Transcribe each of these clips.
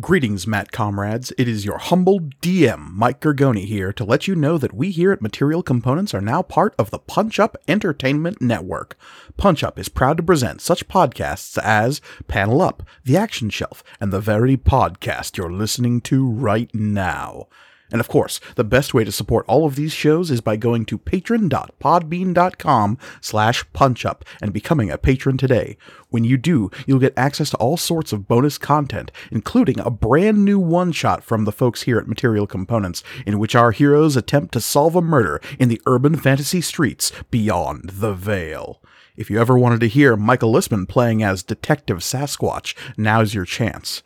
Greetings, Matt comrades. It is your humble DM, Mike Gergoni, here to let you know that we here at Material Components are now part of the Punch Up Entertainment Network. Punch Up is proud to present such podcasts as Panel Up, The Action Shelf, and the very podcast you're listening to right now. And of course, the best way to support all of these shows is by going to patron.podbean.com slash punchup and becoming a patron today. When you do, you'll get access to all sorts of bonus content, including a brand new one-shot from the folks here at Material Components, in which our heroes attempt to solve a murder in the urban fantasy streets beyond the Veil. If you ever wanted to hear Michael Listman playing as Detective Sasquatch, now's your chance.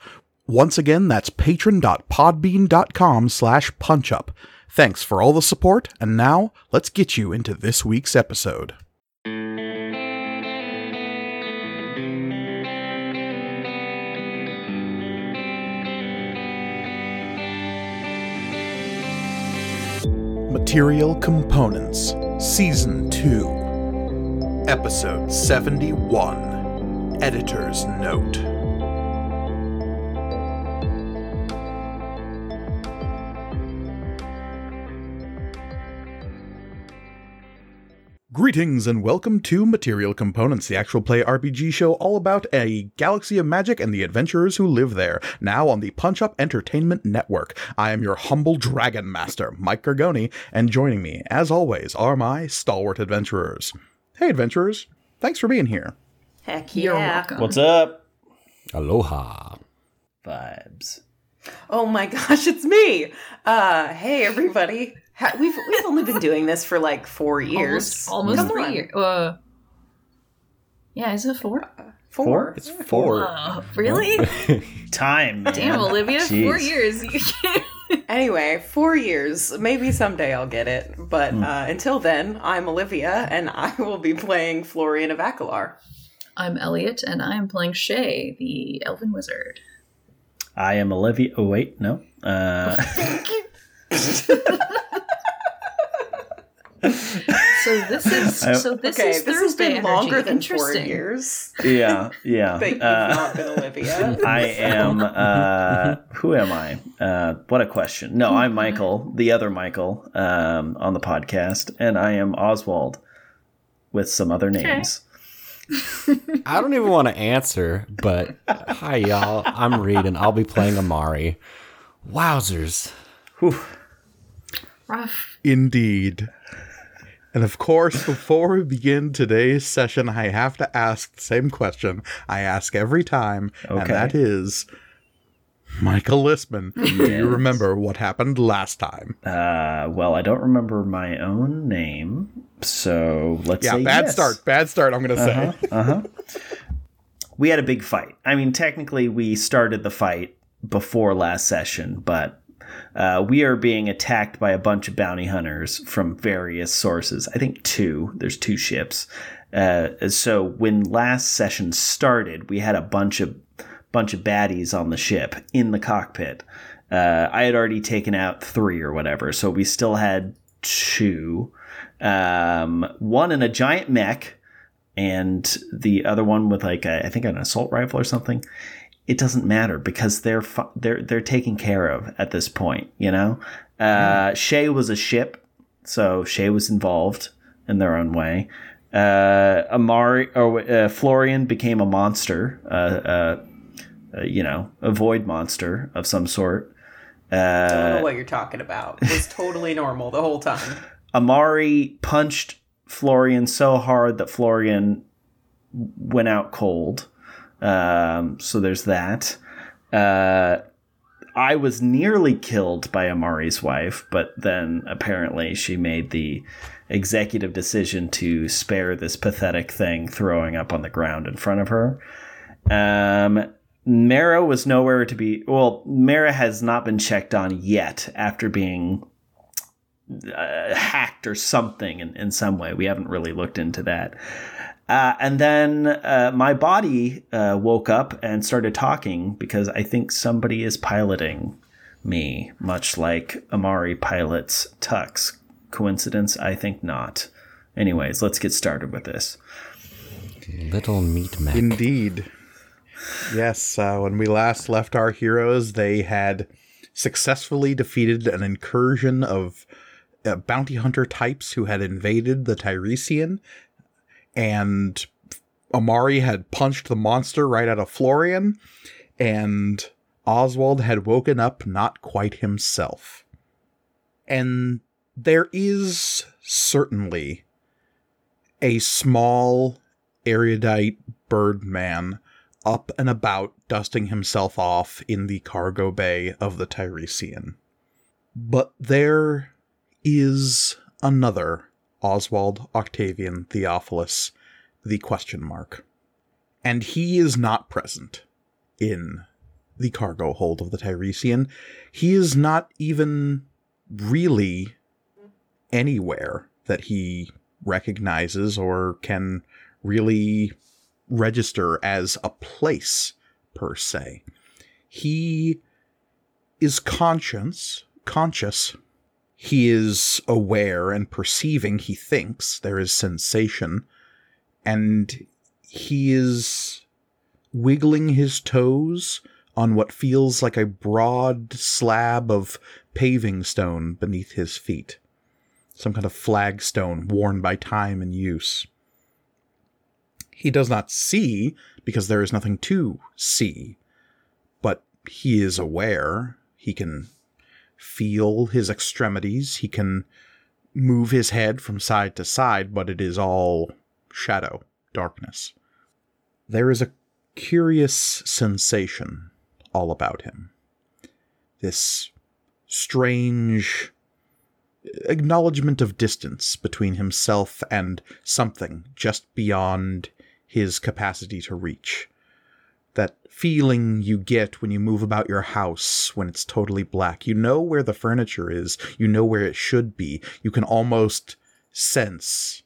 Once again, that's patron.podbean.com slash punchup. Thanks for all the support, and now let's get you into this week's episode. Material Components, Season 2, Episode 71, Editor's Note. Greetings and welcome to Material Components, the actual play RPG show all about a galaxy of magic and the adventurers who live there, now on the Punch Up Entertainment Network. I am your humble dragon master, Mike Gargoni, and joining me, as always, are my stalwart adventurers. Hey, adventurers, thanks for being here. Heck You're welcome. What's up? Aloha. Vibes. Oh my gosh, it's me. Uh, hey everybody. Ha- we've we've only been doing this for like four years. Almost, almost three years. Uh, yeah, is it four? Four. It's four. Oh, really? Time. Man. Damn, Olivia, four years. Anyway, four years. Maybe someday I'll get it, but Hmm. uh, until then, I'm Olivia, and I will be playing Florian of Akalar. I'm Elliot, and I am playing Shay, the Elven Wizard. I am Olivia. Oh wait, no. Uh, So this is I- so this okay, is this has Thursday been longer energy. than four Interesting. years yeah, yeah. that you've Uh, not been Olivia. I am. Uh, who am I? Uh, what a question. No, I'm Michael, the other Michael, um, on the podcast, and I am Oswald with some other names. I don't even want to answer, but hi, y'all. I'm Reed, and I'll be playing Amari. Wowzers. Whew. Rough. Indeed. And of course, before we begin today's session, I have to ask the same question I ask every time, and that is Michael Listman, do you remember what happened last time? Uh, well, I don't remember my own name, so let's see. Yeah, say bad yes. start. Bad start, I'm going to say. Uh-huh. we had a big fight. I mean, technically, we started the fight before last session, but uh, we are being attacked by a bunch of bounty hunters from various sources. I think two. There's two ships. Uh, so when last session started, we had a bunch of bunch of baddies on the ship in the cockpit. Uh, I had already taken out three or whatever, so we still had two. Um, one in a giant mech and the other one with like a, I think an assault rifle or something. It doesn't matter because they're fu- they're they're taken care of at this point. You know, uh, Shay was a ship, so Shay was involved in their own way. Uh, Amari or uh, Florian became a monster. Uh, uh, uh, you know, a void monster of some sort. I don't know what you're talking about. It was totally normal the whole time. Amari punched Florian so hard that Florian went out cold. Um, so there's that. Uh, I was nearly killed by Amari's wife, but then apparently she made the executive decision to spare this pathetic thing throwing up on the ground in front of her. Um, Mara was nowhere to be. Well, Mara has not been checked on yet after being uh, hacked or something in, in some way. We haven't really looked into that. Uh, and then uh, my body uh, woke up and started talking because I think somebody is piloting me, much like Amari pilots Tux. Coincidence? I think not. Anyways, let's get started with this. Little meat mech. Indeed. Yes, uh, when we last left our heroes, they had successfully defeated an incursion of uh, bounty hunter types who had invaded the Tiresian, and Amari had punched the monster right out of Florian, and Oswald had woken up not quite himself. And there is certainly a small, erudite birdman up and about dusting himself off in the cargo bay of the Tiresian. But there is another Oswald Octavian Theophilus, the question mark. And he is not present in the cargo hold of the Tiresian. He is not even really anywhere that he recognizes or can really register as a place per se. He is conscious, conscious. He is aware and perceiving, he thinks there is sensation, and he is wiggling his toes on what feels like a broad slab of paving stone beneath his feet. Some kind of flagstone worn by time and use. He does not see because there is nothing to see, but he is aware. He can feel his extremities. He can move his head from side to side, but it is all shadow, darkness. There is a curious sensation all about him. This strange acknowledgement of distance between himself and something just beyond his capacity to reach. That feeling you get when you move about your house when it's totally black. You know where the furniture is, you know where it should be. You can almost sense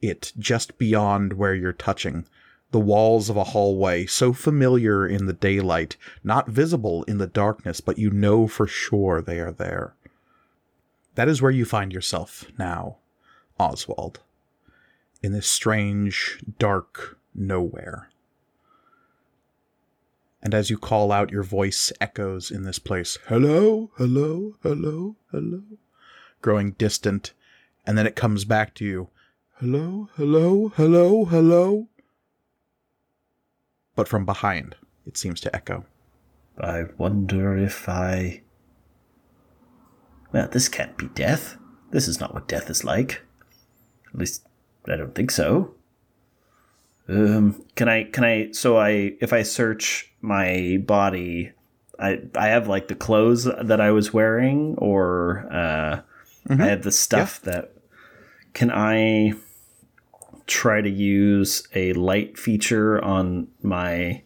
it just beyond where you're touching. The walls of a hallway, so familiar in the daylight, not visible in the darkness, but you know for sure they are there. That is where you find yourself now, Oswald. In this strange, dark nowhere. And as you call out, your voice echoes in this place Hello, hello, hello, hello. Growing distant, and then it comes back to you Hello, hello, hello, hello. But from behind, it seems to echo. I wonder if I. Well, this can't be death. This is not what death is like. At least, I don't think so. Um, can I? Can I? So I, if I search my body, I I have like the clothes that I was wearing, or uh, I have the stuff that. Can I try to use a light feature on my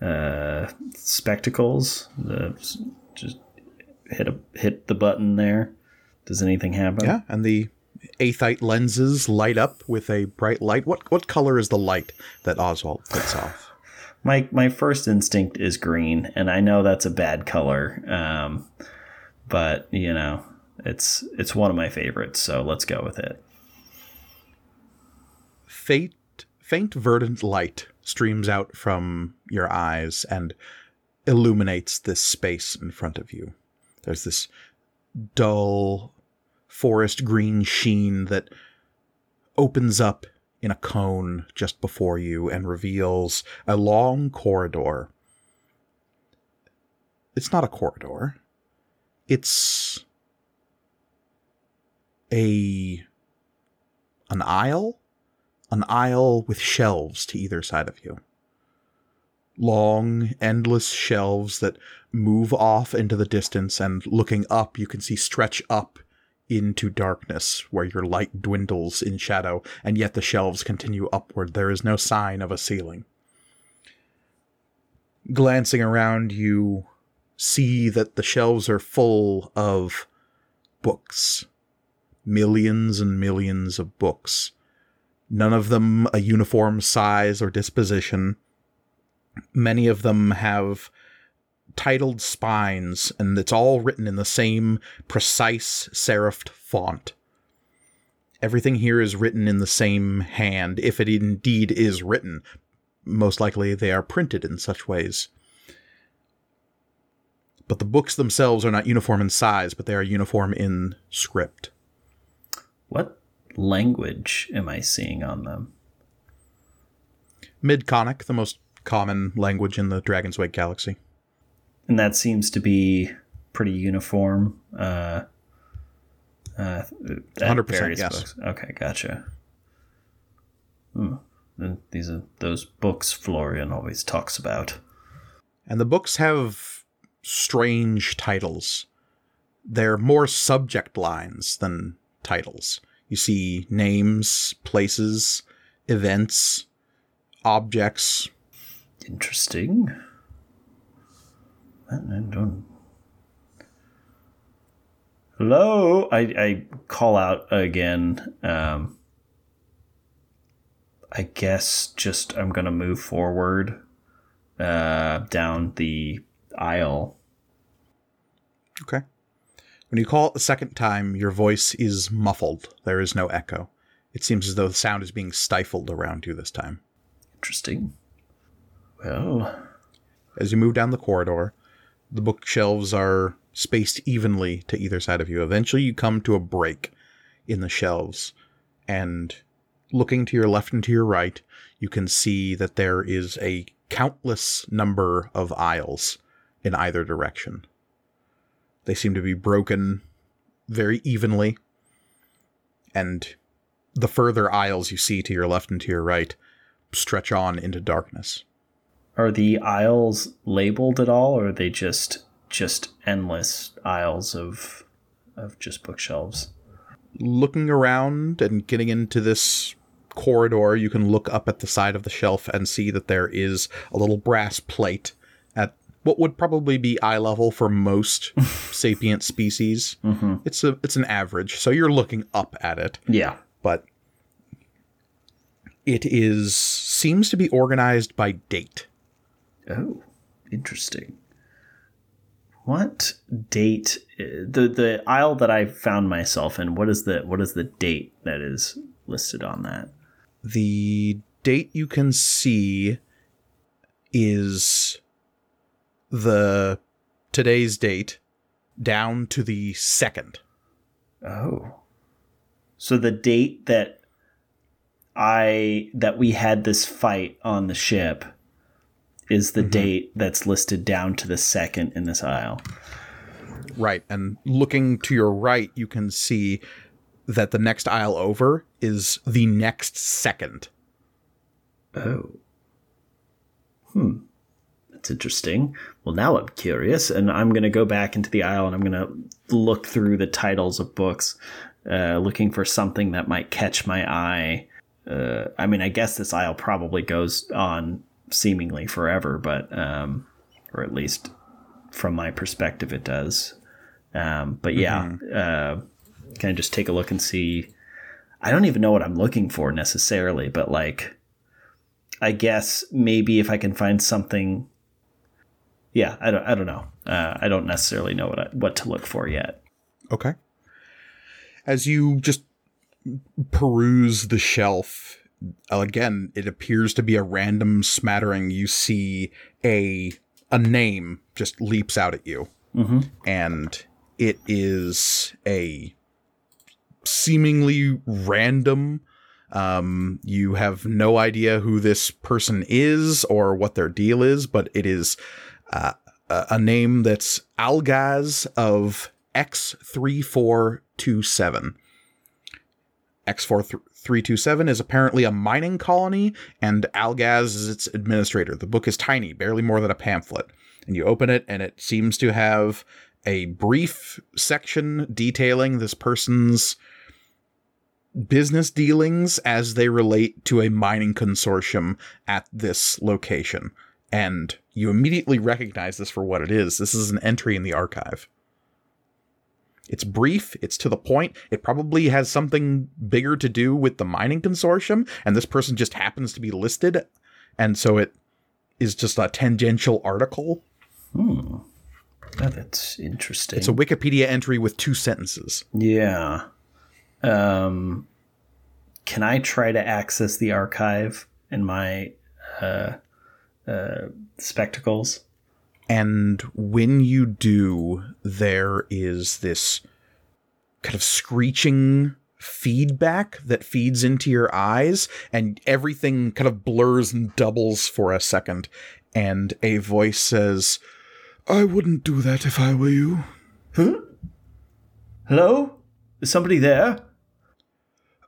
uh, spectacles? The, just hit a hit the button there. Does anything happen? Yeah, and the aethite lenses light up with a bright light. What what color is the light that Oswald puts off? My my first instinct is green, and I know that's a bad color. Um, but you know, it's it's one of my favorites, so let's go with it. Faint faint verdant light streams out from your eyes and illuminates this space in front of you. There's this dull forest green sheen that opens up in a cone just before you and reveals a long corridor. It's not a corridor. It's a an aisle, an aisle with shelves to either side of you. Long, endless shelves that move off into the distance, and looking up, you can see stretch up into darkness where your light dwindles in shadow, and yet the shelves continue upward. There is no sign of a ceiling. Glancing around, you see that the shelves are full of books. Millions and millions of books. None of them a uniform size or disposition. Many of them have titled spines, and it's all written in the same precise serifed font. Everything here is written in the same hand, if it indeed is written. most likely they are printed in such ways. But the books themselves are not uniform in size, but they are uniform in script. What language am I seeing on them? Mid-Conic, the most common language in the Dragon's Wake galaxy. And that seems to be pretty uniform. Uh, uh, 100%, yes. books. Okay, gotcha. Hmm. These are those books Florian always talks about. And the books have strange titles. They're more subject lines than titles. You see names, places, events, objects. Interesting. I don't. Hello, I, I call out again. Um, I guess just I'm gonna move forward, uh, down the aisle. Okay. When you call it the second time, your voice is muffled. There is no echo. It seems as though the sound is being stifled around you this time. Interesting. Well, As you move down the corridor, the bookshelves are spaced evenly to either side of you. Eventually, you come to a break in the shelves, and looking to your left and to your right, you can see that there is a countless number of aisles in either direction. They seem to be broken very evenly, and the further aisles you see to your left and to your right stretch on into darkness. Are the aisles labeled at all, or are they just just endless aisles of of just bookshelves? looking around and getting into this corridor, you can look up at the side of the shelf and see that there is a little brass plate at what would probably be eye level for most sapient species. Mm-hmm. It's a it's an average, so you're looking up at it, Yeah. but it is seems to be organized by date. Oh, interesting. What date? The the aisle that I found myself in. What is the what is the date that is listed on that? The date you can see is the today's date down to the second. Oh. So the date that I that we had this fight on the ship is the date that's listed down to the second in this aisle. Right. And looking to your right, you can see that the next aisle over is the next second. Oh. Hmm. That's interesting. Well, now I'm curious, and I'm going to go back into the aisle and I'm going to look through the titles of books, uh, looking for something that might catch my eye. Uh, I mean, I guess this aisle probably goes on seemingly forever, but, um, or at least from my perspective, it does. Um, but yeah, uh, can I just take a look and see? I don't even know what I'm looking for necessarily, but like, I guess maybe if I can find something. Yeah, I don't. I don't know. Uh, I don't necessarily know what I, what to look for yet. Okay. As you just peruse the shelf, again, it appears to be a random smattering. You see a a name just leaps out at you, Mm-hmm. and it is a seemingly random. Um, you have no idea who this person is or what their deal is, but it is uh, a a name that's Algaz of X3427. X4327 is apparently a mining colony, and Algaz is its administrator. The book is tiny, barely more than a pamphlet. And you open it, and it seems to have a brief section detailing this person's business dealings as they relate to a mining consortium at this location. And you immediately recognize this for what it is. This is an entry in the archive. It's brief, it's to the point. It probably has something bigger to do with the mining consortium, and this person just happens to be listed, and so it is just a tangential article. Hmm. Oh, that's interesting. It's a Wikipedia entry with two sentences. yeah. Um, can I try to access the archive in my uh, uh, spectacles. And when you do, there is this kind of screeching feedback that feeds into your eyes, and everything kind of blurs and doubles for a second. And a voice says, I wouldn't do that if I were you. Huh? Hello? Is somebody there?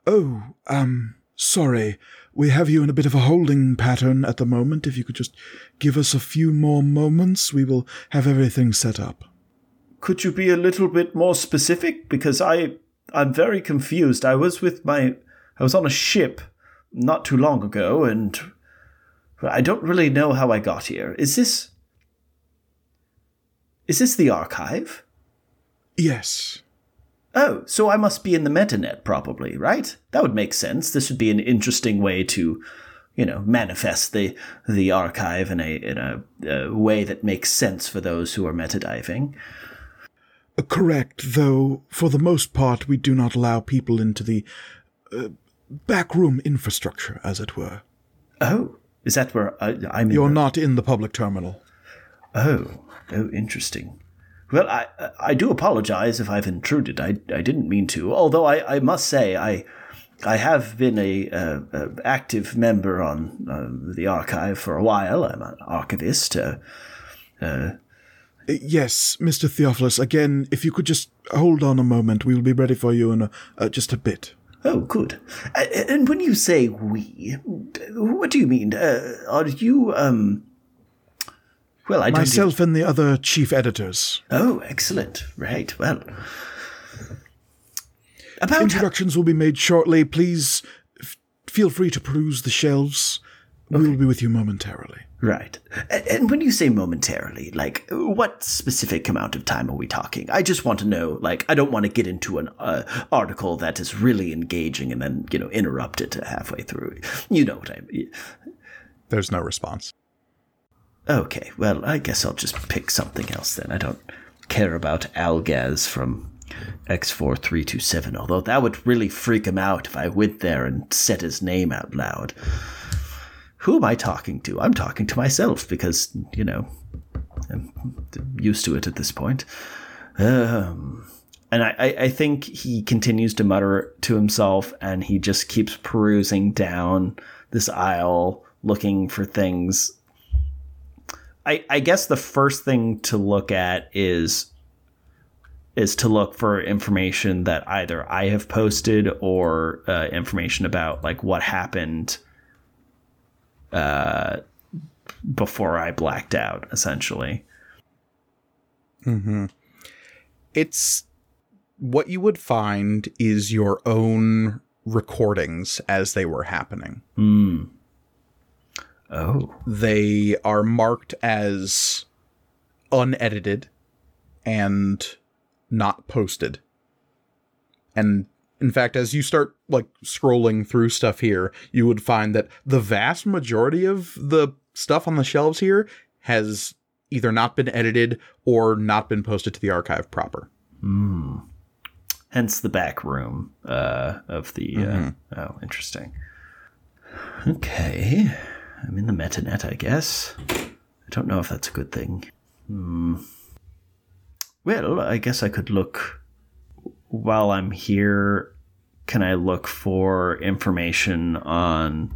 Oh, um, sorry. We have you in a bit of a holding pattern at the moment. If you could just give us a few more moments, we will have everything set up. Could you be a little bit more specific? Because I I'm very confused. I was with my I was on a ship not too long ago and I don't really know how I got here. Is this Is this the archive? Yes. Oh, so I must be in the metanet probably, right? That would make sense. This would be an interesting way to you know, manifest the the archive in a in a, a way that makes sense for those who are metadiving. Correct, though for the most part we do not allow people into the uh, backroom infrastructure, as it were. Oh, is that where I, I'm? You're the- not in the public terminal. Oh, oh, interesting. Well, I I do apologize if I've intruded. I I didn't mean to. Although I, I must say I I have been a, uh uh active member on uh, the archive for a while. I'm an archivist. Uh, Uh, Yes, Mr. Theophilus, again, if you could just hold on a moment, we will be ready for you in a, uh, just a bit. oh, good. And when you say we, what do you mean? Uh, are you um? Well, I. Myself and the other chief editors. Oh, excellent. Right. Well. About Introductions will be made shortly. Please f- feel free to peruse the shelves. We will be with you momentarily. Right. And when you say momentarily, like, what specific amount of time are we talking? I just want to know, like, I don't want to get into an uh, article that is really engaging and then, you know, interrupt it halfway through. You know what I mean. There's no response. Okay, well, I guess I'll just pick something else then. I don't care about Algaz from X4327, although that would really freak him out if I went there and said his name out loud. Who am I talking to? I'm talking to myself because, you know, I'm used to it at this point. Um, and I, I, I think he continues to mutter to himself and he just keeps perusing down this aisle looking for things I, I guess the first thing to look at is is to look for information that either I have posted or uh, information about like what happened uh, before I blacked out, essentially. It's what you would find is your own recordings as they were happening. Oh, They are marked as unedited and not posted. And in fact, as you start like scrolling through stuff here, you would find that the vast majority of the stuff on the shelves here has either not been edited or not been posted to the archive proper. Hmm. hence the back room uh, of the. Uh, oh, interesting. Okay, I'm in the metanet, I guess. I don't know if that's a good thing. Hmm. Well, I guess I could look while I'm here. Can I look for information on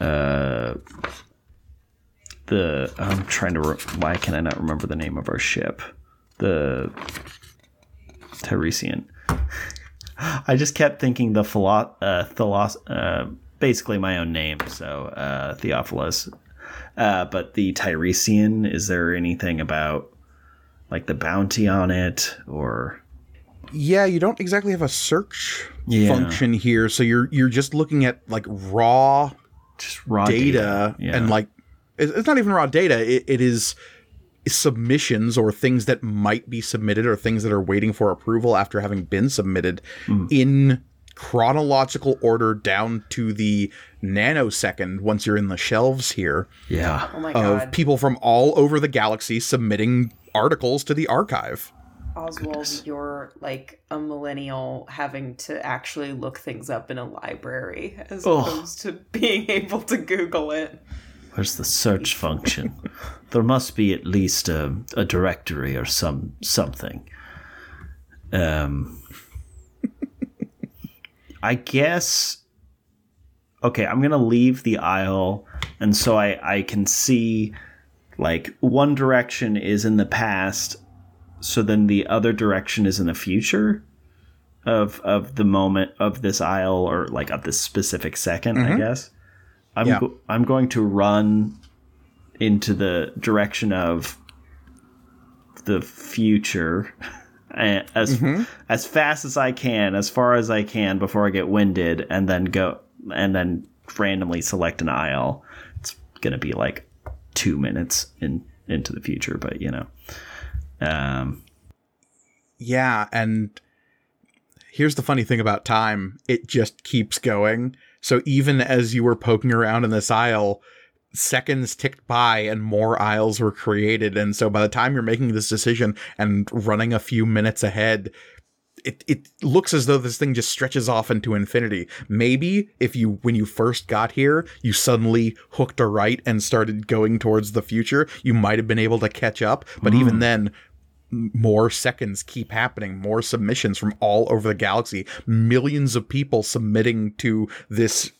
uh, the? I'm trying to. Re- why can I not remember the name of our ship? The Tiresian. I just kept thinking the philo- uh, thelos- uh, basically my own name, so uh, Theophilus. Uh, but the Tiresian, is there anything about like the bounty on it or Yeah, you don't exactly have a search Yeah. function here, so you're you're just looking at like raw just raw data, Yeah. and like it's not even raw data it, it is submissions or things that might be submitted or things that are waiting for approval after having been submitted in chronological order down to the nanosecond once you're in the shelves here yeah. Oh my of people from all over the galaxy submitting articles to the archive Oswald, you're like a millennial having to actually look things up in a library as Ugh. opposed to being able to Google it. Where's the search function? there must be at least a, a directory or some something. Um, I guess. Okay, I'm gonna leave the aisle, and so I I can see, like one direction is in the past, so then the other direction is in the future of of the moment of this aisle or like of this specific 2nd I mm-hmm. guess. I'm Yeah. go- I'm going to run into the direction of the future as as fast as I can, as far as I can before I get winded, and then go and then randomly select an aisle. It's gonna be like two minutes in into the future, but you know, um, Yeah, and here's the funny thing about time it just keeps going. So even as you were poking around in this aisle, seconds ticked by and more aisles were created. And so by the time you're making this decision and running a few minutes ahead, it, it looks as though this thing just stretches off into infinity. Maybe if you, when you first got here, you suddenly hooked a right and started going towards the future, you might have been able to catch up. But even hmm. then, more seconds keep happening, more submissions from all over the galaxy, millions of people submitting to this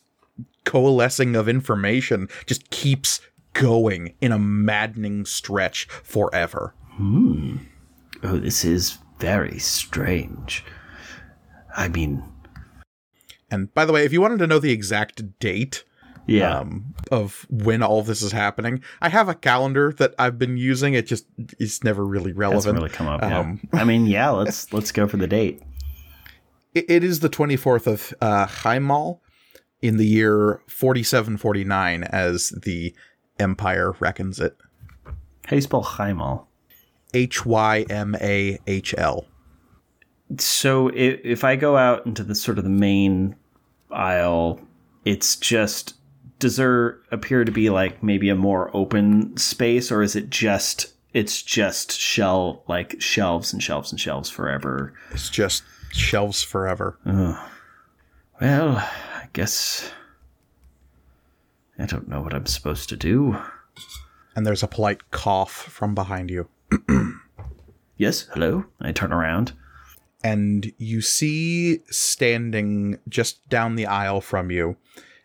coalescing of information just keeps going in a maddening stretch forever. oh, this is very strange. I mean, And by the way, if you wanted to know the exact date yeah, um, of when all this is happening, I have a calendar that I've been using. It just is never really hasn't relevant. really come up. Yeah. um, I mean, yeah, let's let's go for the date. It, it is the 24th of uh, Hymahl in the year 4749 as the Empire reckons it. How do you spell Hymahl? H Y M A H L. So if, if I go out into the sort of the main aisle, it's just does there appear to be like maybe a more open space, or is it just it's just shell like shelves and shelves and shelves forever? It's just shelves forever. Well, guess I don't know what I'm supposed to do. And there's a polite cough from behind you. Yes, hello. I turn around. and you see standing just down the aisle from you,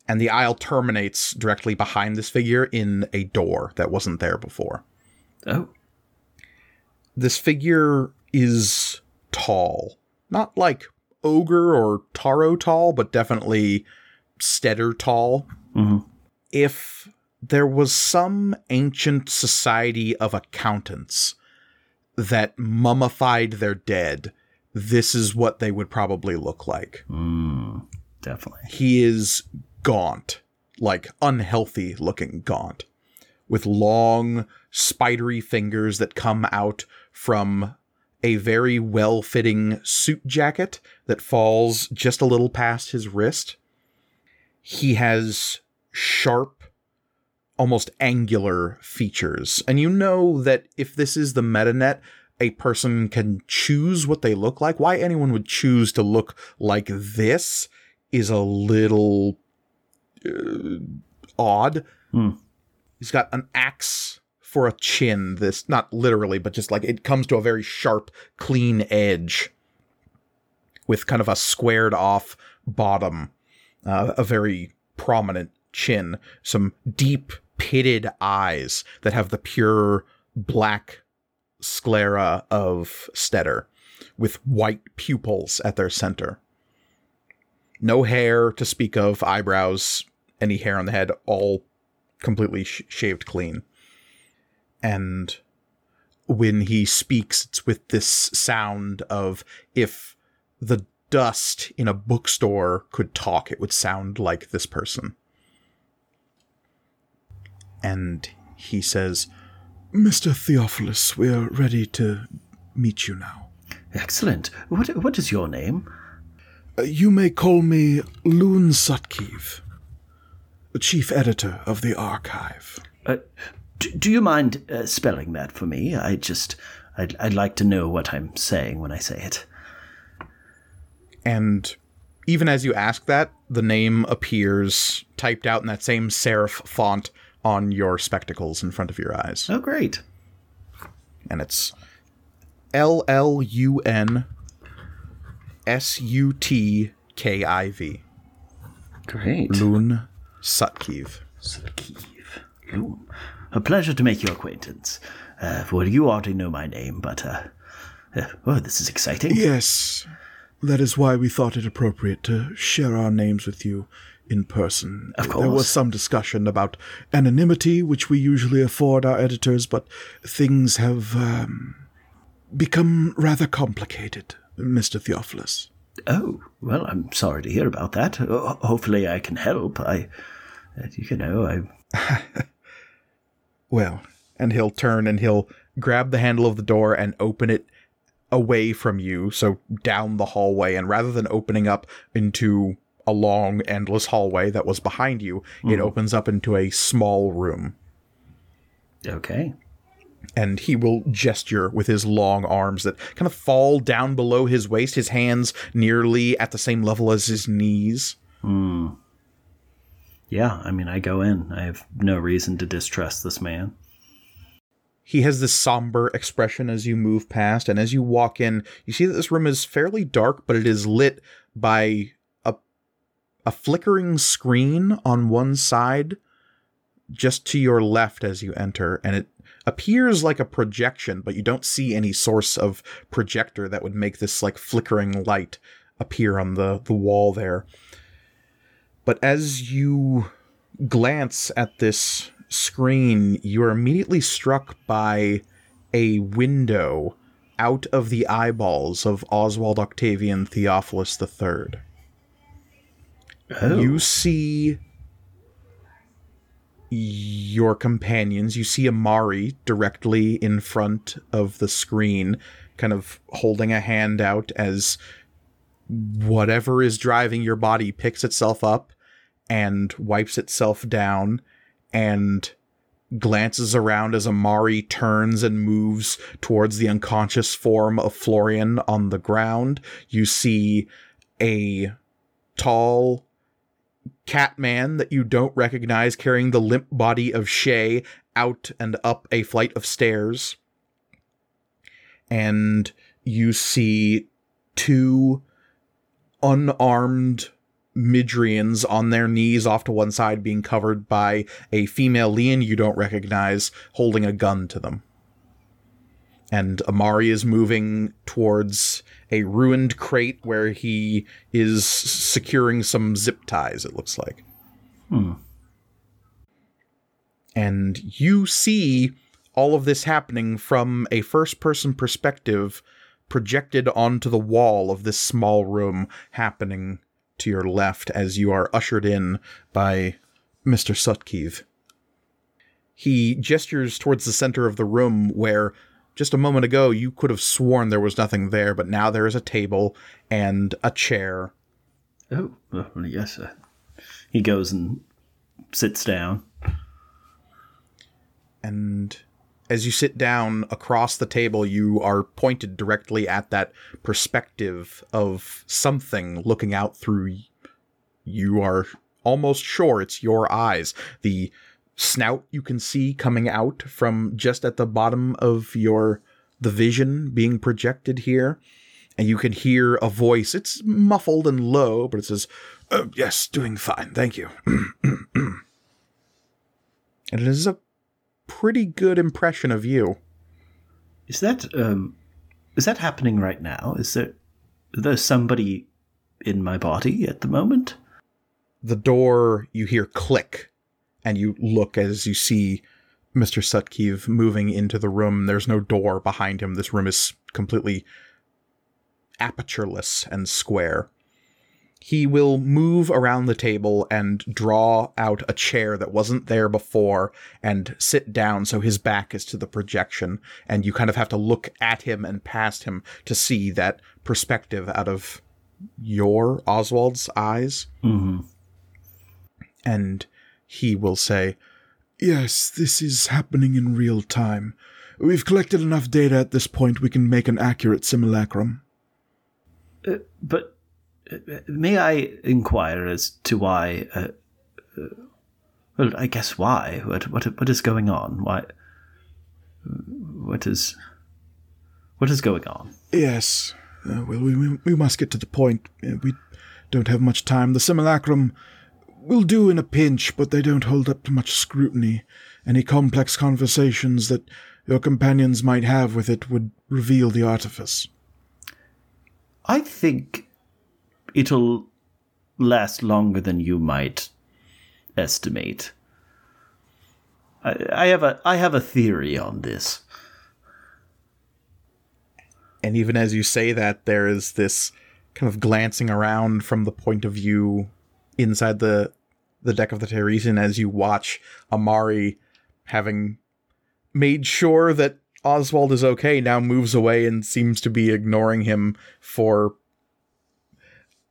and the aisle terminates directly behind this figure in a door that wasn't there before. Oh, This figure is tall, not like ogre or taro tall, but definitely steader tall. Mhm. If there was some ancient society of accountants that mummified their dead, this is what they would probably look like. mm, definitely. He is gaunt, like unhealthy looking gaunt, with long, spidery fingers that come out from a very well fitting suit jacket that falls just a little past his wrist. He has sharp, almost angular features. And you know that if this is the metanet, a person can choose what they look like. Why anyone would choose to look like this is a little uh, odd. Hmm. He's got an axe for a chin. This not literally, but just like it comes to a very sharp, clean edge with kind of a squared off bottom, uh, a very prominent chin, some deep pitted eyes that have the pure black sclera of Stetter with white pupils at their center. No hair to speak of, eyebrows, any hair on the head, all completely sh- shaved clean. And when he speaks, it's with this sound of if the dust in a bookstore could talk, it would sound like this person. And he says, Mr. Theophilus, we're ready to meet you now. Excellent. What what is your name? Uh, you may call me Llun Sutkiv, the chief editor of the archive. Uh, do, do you mind uh, spelling that for me? I just I'd, I'd like to know what I'm saying when I say it. And even as you ask that, the name appears typed out in that same serif font on your spectacles in front of your eyes. Oh, great. And it's L L U N S U T K I V. Great. Llun Sutkiv. Kiev. Oh, a pleasure to make your acquaintance. Uh, for you already know my name, but uh, uh, oh, this is exciting. Yes, that is why we thought it appropriate to share our names with you in person. Of course. There was some discussion about anonymity, which we usually afford our editors, but things have um, become rather complicated, Mr. Theophilus. Oh, well, I'm sorry to hear about that. Ho- hopefully, I can help. I, uh, you know, I. Well, and he'll turn and he'll grab the handle of the door and open it away from you, so down the hallway. And rather than opening up into a long, endless hallway that was behind you, it mm-hmm. opens up into a small room. Okay. And he will gesture with his long arms that kind of fall down below his waist, his hands nearly at the same level as his knees. Hmm. Yeah, I mean, I go in. I have no reason to distrust this man. he has this somber expression as you move past and as you walk in you see that this room is fairly dark but it is lit by a a flickering screen on one side just to your left as you enter and it appears like a projection but you don't see any source of projector that would make this like flickering light appear on the the wall there but as you glance at this screen, you are immediately struck by a window out of the eyeballs of Oswald Octavian Theophilus III. Oh. You see your companions. You see Amari directly in front of the screen, kind of holding a hand out as whatever is driving your body picks itself up and wipes itself down and glances around as Amari turns and moves towards the unconscious form of Florian on the ground. You see a tall cat man that you don't recognize carrying the limp body of Shay out and up a flight of stairs. And you see two unarmed Midrians on their knees off to one side being covered by a female Leon you don't recognize holding a gun to them. And Amari is moving towards a ruined crate where he is securing some zip ties, it looks like. Hmm. And you see all of this happening from a first person perspective projected onto the wall of this small room happening to your left as you are ushered in by Mr. Sutkiv. He gestures towards the center of the room where just a moment ago you could have sworn there was nothing there, but now there is a table and a chair. Oh, well, yes. Uh, he goes and sits down. And as you sit down across the table, you are pointed directly at that perspective of something looking out through. You are almost sure it's your eyes. The snout you can see coming out from just at the bottom of your the vision being projected here and you can hear a voice it's muffled and low but it says oh, yes doing fine thank you and it is a pretty good impression of you. Is that um, is that happening right now? Is there there is there somebody in my body at the moment? The door you hear click, and you look as you see Mr. Sutkiv moving into the room. There's no door behind him. This room is completely apertureless and square. He will move around the table and draw out a chair that wasn't there before and sit down so his back is to the projection. And you kind of have to look at him and past him to see that perspective out of your Oswald's eyes. Mm-hmm. And he will say, Yes, this is happening in real time. We've collected enough data at this point we can make an accurate simulacrum. Uh, but may I inquire as to why uh, uh, Well, I guess why? What what what is going on? Why? What is what is going on? Yes. Uh, well, we, we, we must get to the point. Uh, we don't have much time. The simulacrum will do in a pinch, but they don't hold up to much scrutiny. Any complex conversations that your companions might have with it would reveal the artifice. I think it'll last longer than you might estimate. I, I have a I have a theory on this. And even as you say that, there is this kind of glancing around from the point of view inside the the deck of the Teresian as you watch Amari having made sure that Oswald is okay, now moves away and seems to be ignoring him for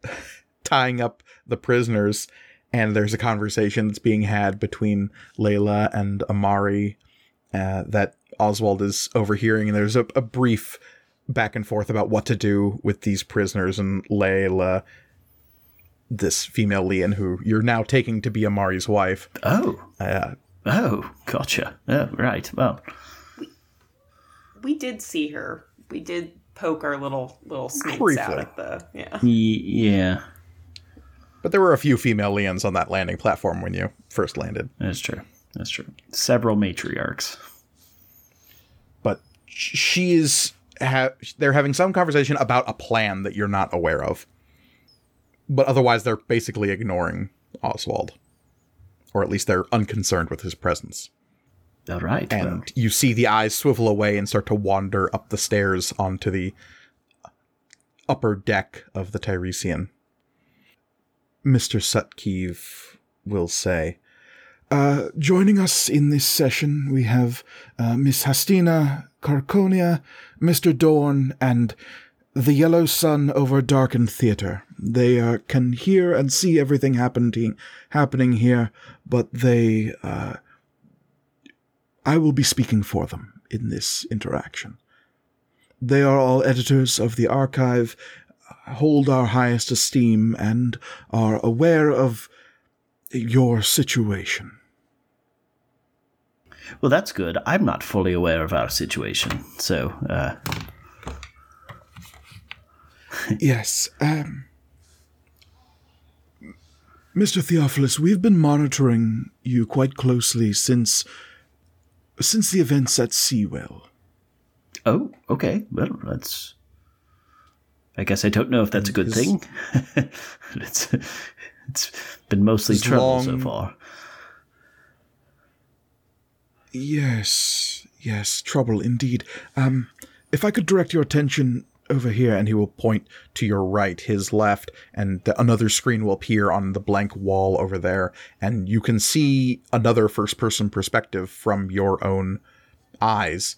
tying up the prisoners. And there's a conversation that's being had between Layla and Amari uh, that Oswald is overhearing. And there's a, a brief back and forth about what to do with these prisoners. And Layla, this female Leon, who you're now taking to be Amari's wife, Oh, uh, oh, gotcha. Oh, right. Well, We did see her. We did poke our little little sneaks Briefly. out at the yeah. yeah, but there were a few female Leons on that landing platform when you first landed. that's true. That's true. Several matriarchs. but sh- she is ha- they're having some conversation about a plan that you're not aware of but otherwise they're basically ignoring oswald or at least they're unconcerned with his presence All right. and well, you see the eyes swivel away and start to wander up the stairs onto the upper deck of the Tiresian. Mr. Sutkiv will say, Uh, joining us in this session, we have uh, Miss Hastina Carconia, Mr. Dorn, and the Yellow Sun over Darkened Theater. They uh, can hear and see everything happening happening here, but they, uh, I will be speaking for them in this interaction. They are all editors of the archive, hold our highest esteem, and are aware of your situation. well, that's good. I'm not fully aware of our situation, so uh, Yes. Um, Mr. Theophilus, we've been monitoring you quite closely since since the events at Seawell. oh, okay. Well, that's. I guess I don't know if that's a good his- thing. it's it's been mostly His trouble so far. Yes, yes, trouble indeed. Um, if I could direct your attention over here, and he will point to your right, his left, and the, another screen will appear on the blank wall over there, and you can see another first person perspective from your own eyes.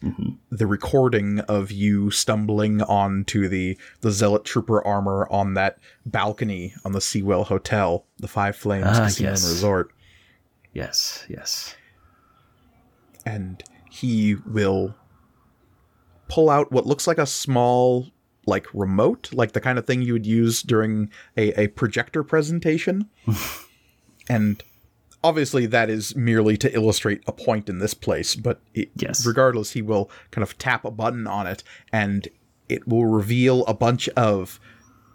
The recording of you stumbling onto the the zealot trooper armor on that balcony on the Seawell Hotel, the Five Flames Ah, Casino yes. Resort. Yes, yes. and he will pull out what looks like a small like remote like the kind of thing you would use during a, a projector presentation. And obviously that is merely to illustrate a point in this place but it, Yes. regardless he will kind of tap a button on it and it will reveal a bunch of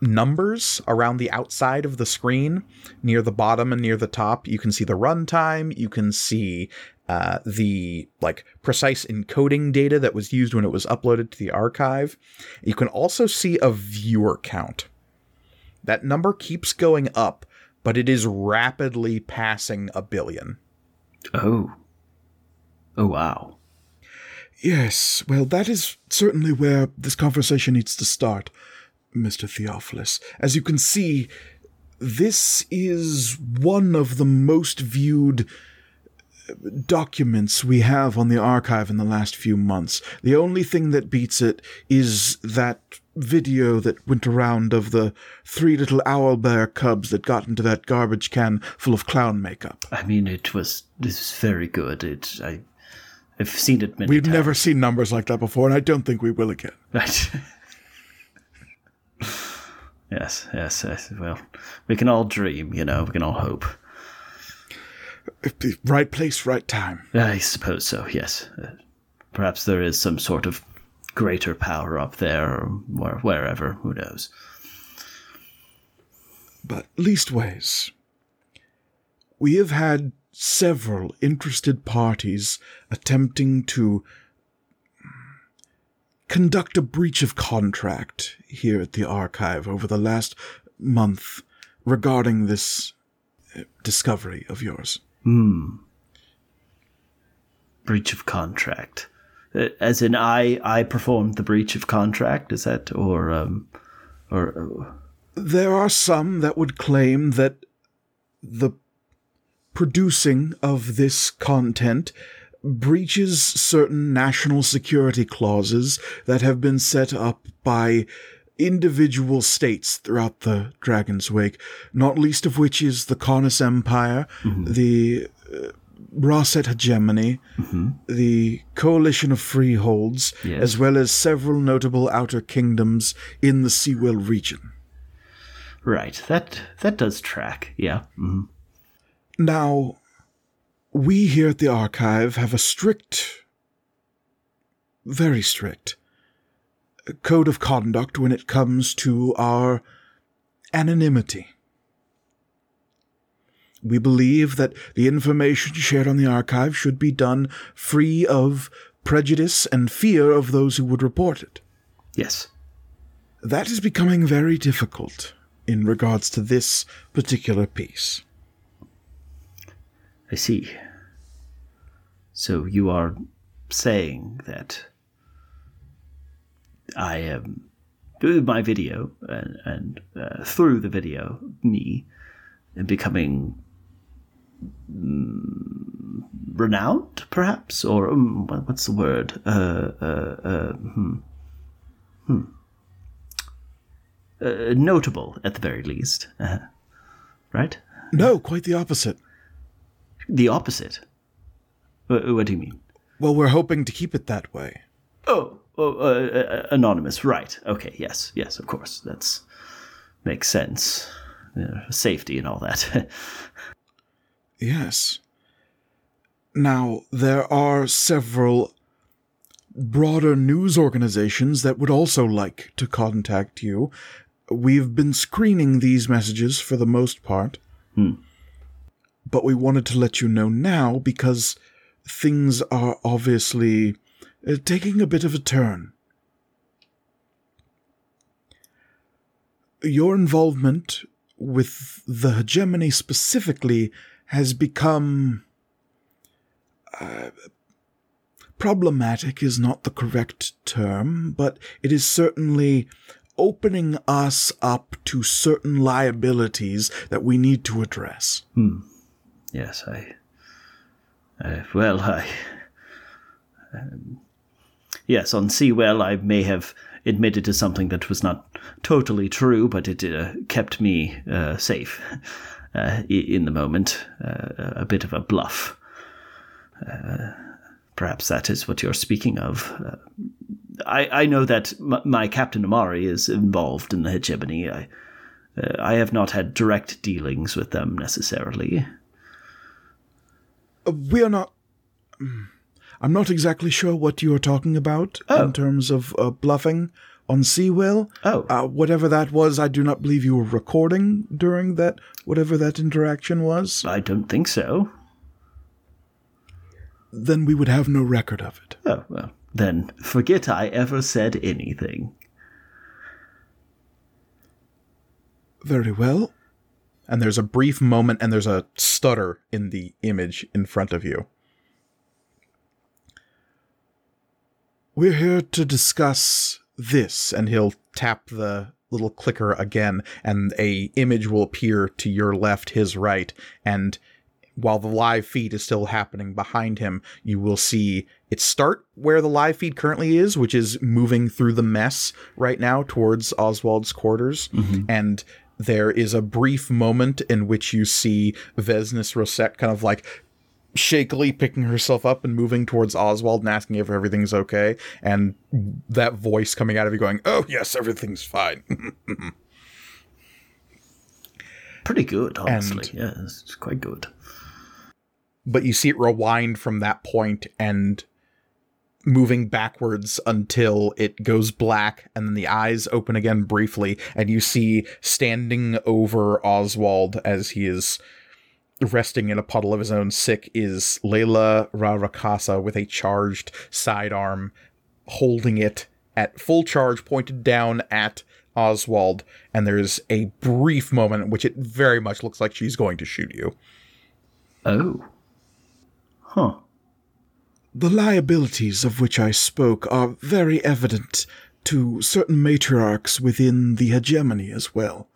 numbers around the outside of the screen near the bottom and near the top. You can see the runtime. You can see uh, the like precise encoding data that was used when it was uploaded to the archive you can also see a viewer count that number keeps going up but it is rapidly passing a billion Oh. Oh wow. Yes, well, that is certainly where this conversation needs to start, Mr. Theophilus. As you can see, this is one of the most viewed uh, documents we have on the archive in the last few months. The only thing that beats it is that video that went around of the three little owl bear cubs that got into that garbage can full of clown makeup. I mean, it was this is very good. It I I've seen it many We've times. never seen numbers like that before, and I don't think we will again. Right. yes, yes, yes. Well, we can all dream, you know. We can all hope. Right place, right time. I suppose so, yes. Uh, perhaps there is some sort of greater power up there or wherever, who knows. But leastways, we have had several interested parties attempting to conduct a breach of contract here at the archive over the last month regarding this uh, discovery of yours. Breach of contract. Uh, As in, I I performed the breach of contract. Is that or um or There are some that would claim that the producing of this content breaches certain national security clauses that have been set up by individual states throughout the Dragon's Wake, not least of which is the Karnas Empire, the uh, Rosset hegemony, the Coalition of Freeholds, Yes. as well as several notable outer kingdoms in the Seawell region. right? That that does track. Yeah. mhm. Now, we here at the archive have a strict, very strict, code of conduct when it comes to our anonymity. We believe that the information shared on the archive should be done free of prejudice and fear of those who would report it. Yes. That is becoming very difficult in regards to this particular piece. I see. So you are saying that I am through my video and, and uh, through the video, me, am becoming mm, renowned, perhaps, or um, what's the word? Uh, uh, uh, hmm. Hmm. Uh, notable, at the very least. Uh, right? No, quite the opposite. The opposite. What, what do you mean? Well, we're hoping to keep it that way. Oh, oh uh, anonymous. Right. Okay. Yes. Yes. Of course. That's makes sense. Uh, safety and all that. Yes. Now, there are several broader news organizations that would also like to contact you. We've been screening these messages for the most part. But we wanted to let you know now because things are obviously uh, taking a bit of a turn. Your involvement with the hegemony specifically has become uh, problematic is not the correct term, but it is certainly opening us up to certain liabilities that we need to address. yes. I. Uh, well, I. Um, yes, on Seawell, I may have admitted to something that was not totally true, but it uh, kept me uh, safe uh, in the moment. Uh, a bit of a bluff. Uh, perhaps that is what you're speaking of. Uh, I, I know that m- my Captain Amari is involved in the hegemony. I, I have not had direct dealings with them necessarily. We are not. I'm not exactly sure what you are talking about in terms of uh, bluffing on Seawell. Oh. Uh, whatever that was, I do not believe you were recording during that, whatever that interaction was. I don't think so. Then we would have no record of it. Oh, well, then forget I ever said anything. Very well. And there's a brief moment and there's a stutter in the image in front of you. We're here to discuss this. and he'll tap the little clicker again and a image will appear to your left his right and while the live feed is still happening behind him you will see it start where the live feed currently is which is moving through the mess right now towards oswald's quarters mm-hmm. and there is a brief moment in which you see vesnes rosette kind of like shakily picking herself up and moving towards Oswald and asking if everything's okay, and that voice coming out of you going, "Oh yes, everything's fine." Pretty good, honestly. And- yeah, it's quite good. but you see it rewind from that point and moving backwards until it goes black and then the eyes open again briefly and you see standing over Oswald as he is resting in a puddle of his own sick is Layla Rarakasa with a charged sidearm holding it at full charge pointed down at Oswald and there's a brief moment in which it very much looks like she's going to shoot you. Oh. Huh. The liabilities of which I spoke are very evident to certain matriarchs within the hegemony as well.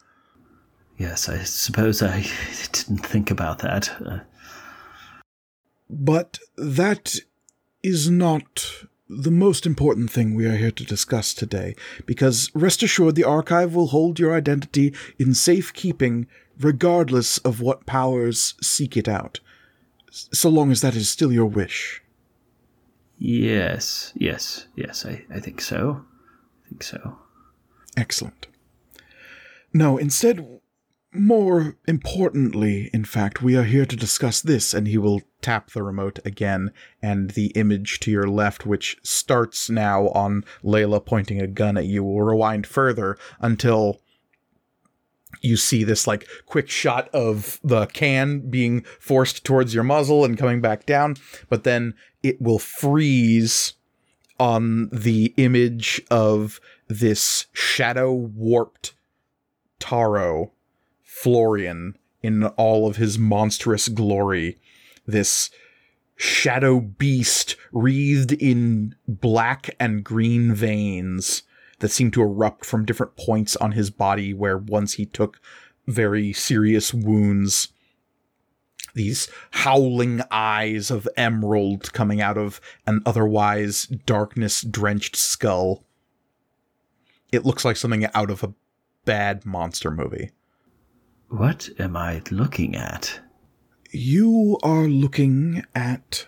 Yes, I suppose I didn't think about that. Uh, But that is not the most important thing we are here to discuss today, because rest assured the archive will hold your identity in safekeeping regardless of what powers seek it out, so long as that is still your wish. yes, yes, yes, I, I think so. I think so. Excellent. No, instead, more importantly, in fact, we are here to discuss this, and he will tap the remote again, and the image to your left, which starts now on Layla pointing a gun at you, will rewind further until you see this like quick shot of the can being forced towards your muzzle and coming back down, but then it will freeze on the image of this shadow warped Taro Florian in all of his monstrous glory. This shadow beast wreathed in black and green veins that seem to erupt from different points on his body where once he took very serious wounds these howling eyes of emerald coming out of an otherwise darkness drenched skull. It looks like something out of a bad monster movie. What am I looking at? You are looking at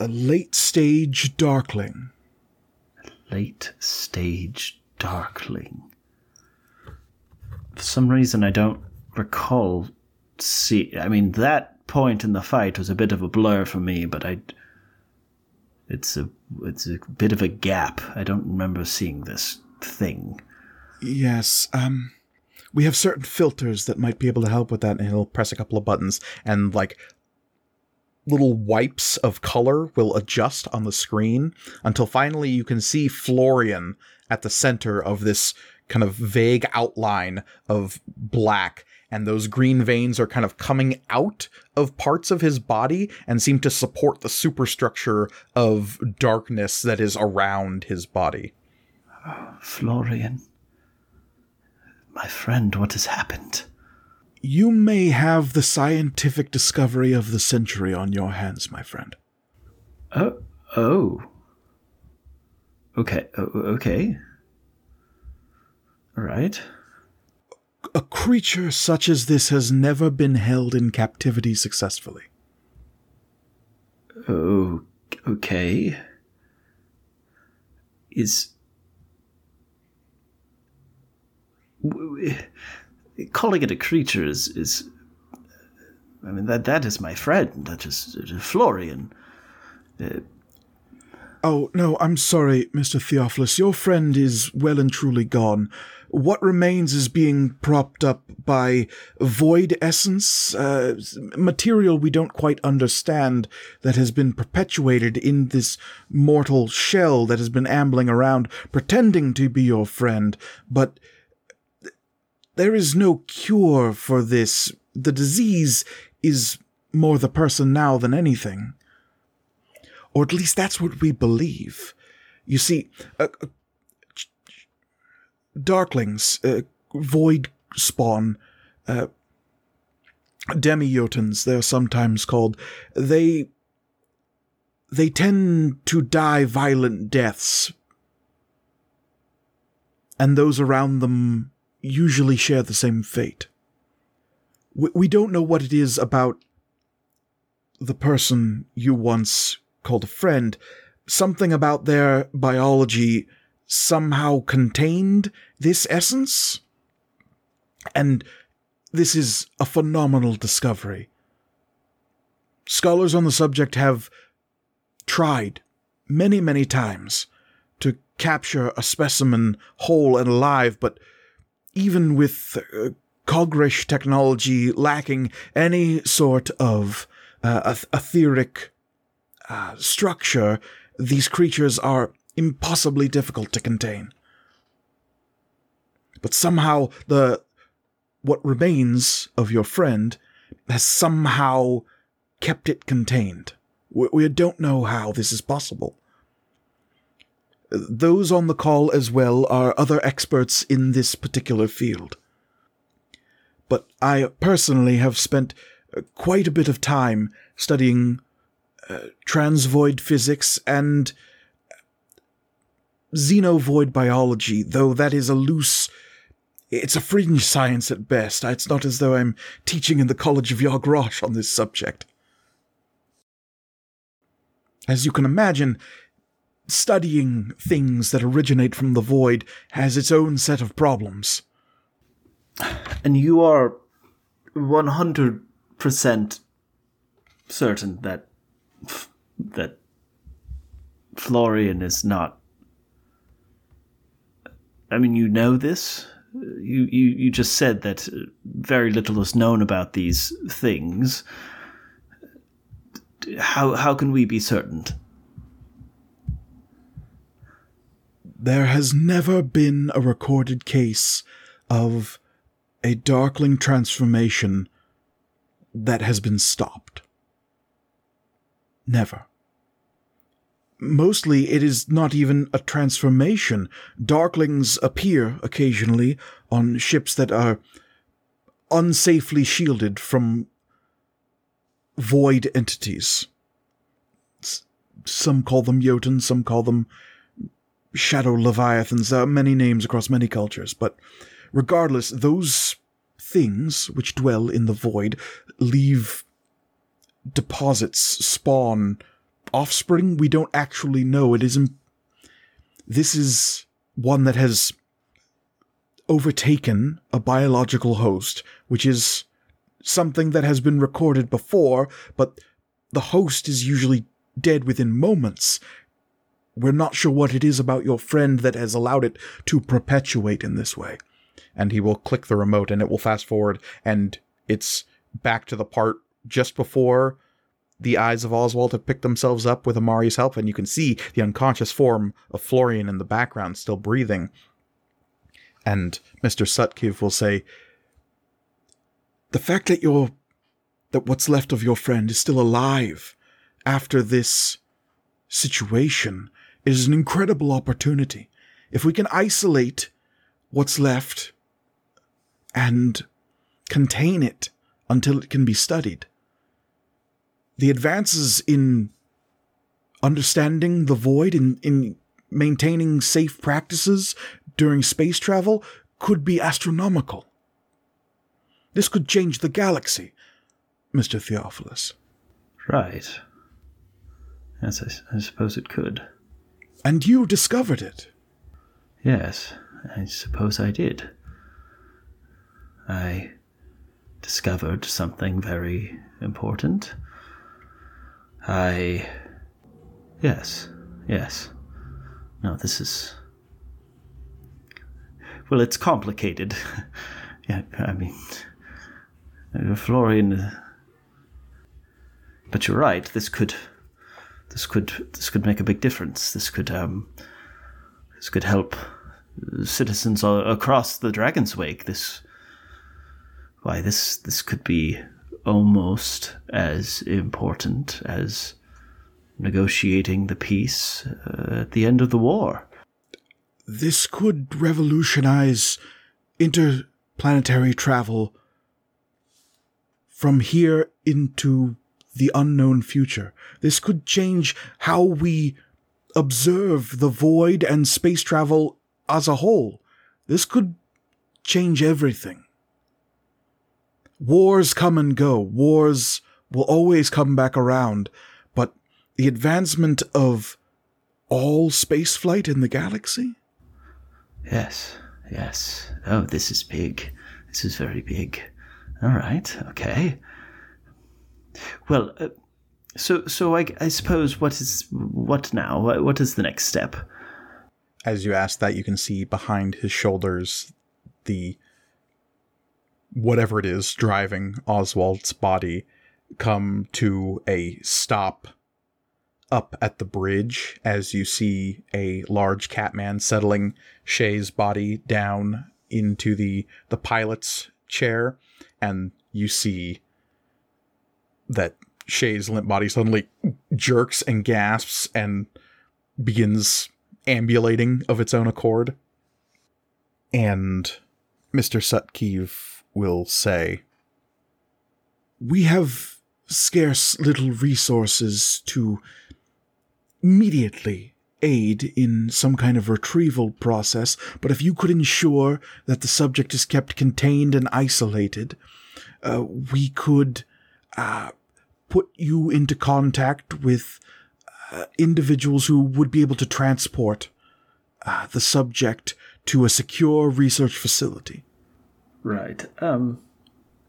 a late stage darkling. Late stage darkling. For some reason, I don't recall. See, I mean, that point in the fight was a bit of a blur for me, but I. It's a it's a bit of a gap. I don't remember seeing this thing. Yes, um, we have certain filters that might be able to help with that, and he'll press a couple of buttons, and like little wipes of color will adjust on the screen until finally you can see Florian at the center of this kind of vague outline of black. And those green veins are kind of coming out of parts of his body and seem to support the superstructure of darkness that is around his body. Florian, my friend, what has happened? You may have the scientific discovery of the century on your hands, my friend. Oh, oh. Okay, okay. All right. A creature such as this has never been held in captivity successfully. Oh, okay. Is calling it a creature is is. I mean that that is my friend. That is uh, Florian. Oh, no, I'm sorry, Mr. Theophilus. Your friend is well and truly gone. What remains is being propped up by void essence, uh, material we don't quite understand that has been perpetuated in this mortal shell that has been ambling around, pretending to be your friend. But there is no cure for this. The disease is more the person now than anything or at least that's what we believe. You see, uh, uh, darklings, uh, void spawn, uh, demi-jotun, they're sometimes called, they they tend to die violent deaths, and those around them usually share the same fate. We, we don't know what it is about the person you once called a friend, something about their biology somehow contained this essence. And this is a phenomenal discovery. scholars on the subject have tried many, many times to capture a specimen whole and alive, but even with uh, Cogrish technology lacking any sort of uh, etheric uh, structure, these creatures are impossibly difficult to contain. But somehow the what remains of your friend has somehow kept it contained. We, we don't know how this is possible. Those on the call as well are other experts in this particular field. But I personally have spent uh, quite a bit of time studying uh, transvoid physics and xenovoid biology, though that is a loose. It's a fringe science at best. It's not as though I'm teaching in the College of Yagrosh on this subject. As you can imagine, studying things that originate from the void has its own set of problems. And you are 100% certain that that Florian is not I mean you know this. You you you just said that very little is known about these things. How how can we be certain there has never been a recorded case of a darkling transformation that has been stopped. Never. Mostly, it is not even a transformation. Darklings appear occasionally on ships that are unsafely shielded from void entities. Some call them Jotun, some call them shadow leviathans. Are many names across many cultures, but regardless, those things which dwell in the void leave deposits, spawn offspring. We don't actually know. It isn't. This is one that has overtaken a biological host, which is something that has been recorded before, but the host is usually dead within moments. We're not sure what it is about your friend that has allowed it to perpetuate in this way. And he will click the remote and it will fast forward and it's back to the part just before the eyes of Oswald have picked themselves up with Amari's help, and you can see the unconscious form of Florian in the background still breathing. And Mr. Sutkiv will say, The fact that you're that what's left of your friend is still alive after this situation is an incredible opportunity. If we can isolate what's left and contain it until it can be studied, the advances in understanding the void, in, in maintaining safe practices during space travel, could be astronomical. This could change the galaxy, Mr. Theophilus. Right. Yes, I, I suppose it could. And you discovered it. Yes, I suppose I did. I discovered something very important. I. Yes, yes. No, this is. Well, it's complicated. yeah, I mean. Florian. But you're right, this could this could this could make a big difference. This could um, this could help citizens across the Dragon's Wake. This why this this could be almost as important as negotiating the peace uh, at the end of the war. This could revolutionize interplanetary travel from here into the unknown future. This could change how we observe the void and space travel as a whole. This could change everything. Wars come and go. Wars will always come back around. But the advancement of all spaceflight in the galaxy? Yes, yes. Oh, this is big. This is very big. All right, okay. Well, uh, So, so I, I suppose what is what now? What, is the next step? As you ask that, you can see behind his shoulders the whatever it is driving Oswald's body come to a stop up at the bridge as you see a large catman settling Shay's body down into the the pilot's chair and you see that Shay's limp body suddenly jerks and gasps and begins ambulating of its own accord. And Mr. Sutkiv will say, We have scarce little resources to immediately aid in some kind of retrieval process, but if you could ensure that the subject is kept contained and isolated, uh, we could uh, put you into contact with uh, individuals who would be able to transport uh, the subject to a secure research facility. Right. Um.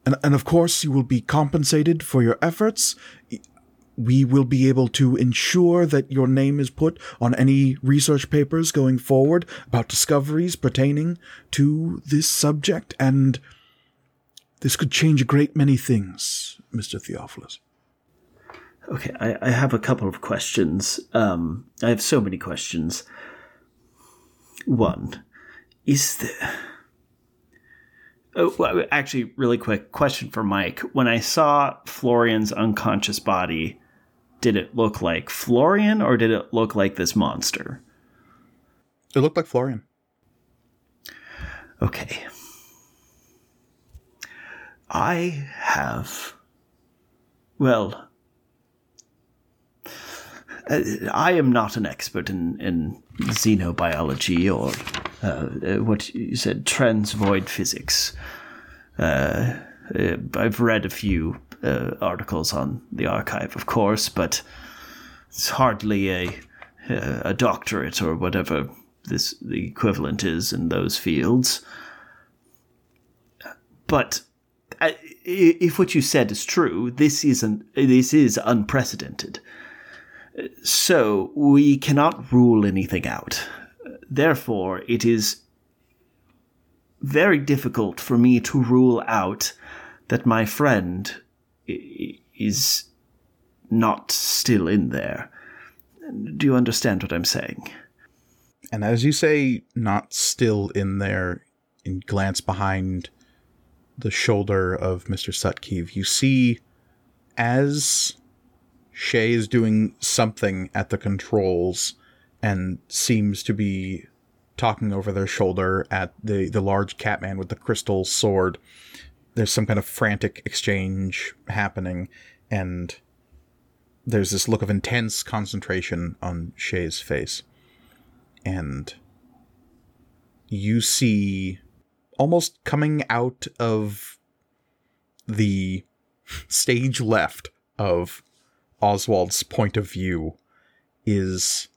And, and of course, you will be compensated for your efforts. We will be able to ensure that your name is put on any research papers going forward about discoveries pertaining to this subject, and this could change a great many things, Mr. Theophilus. Okay, I, I have a couple of questions. Um, I have so many questions. One, is there. Oh, well, actually, really quick question for Mike. When I saw Florian's unconscious body, did it look like Florian or did it look like this monster? It looked like Florian. Okay. I have. Well, I am not an expert in, in xenobiology or uh, what you said, transvoid physics. Uh, uh, I've read a few uh, articles on the archive, of course, but it's hardly a a doctorate or whatever this the equivalent is in those fields. But uh, if what you said is true, this isn't this is unprecedented. So we cannot rule anything out. Therefore, it is very difficult for me to rule out that my friend is not still in there. Do you understand what I'm saying? And as you say, not still in there, and glance behind the shoulder of Mr. Sutkiv, you see as Shay is doing something at the controls and seems to be talking over their shoulder at the, the large catman with the crystal sword. There's some kind of frantic exchange happening, and there's this look of intense concentration on Shay's face. And you see almost coming out of the stage left of Oswald's point of view is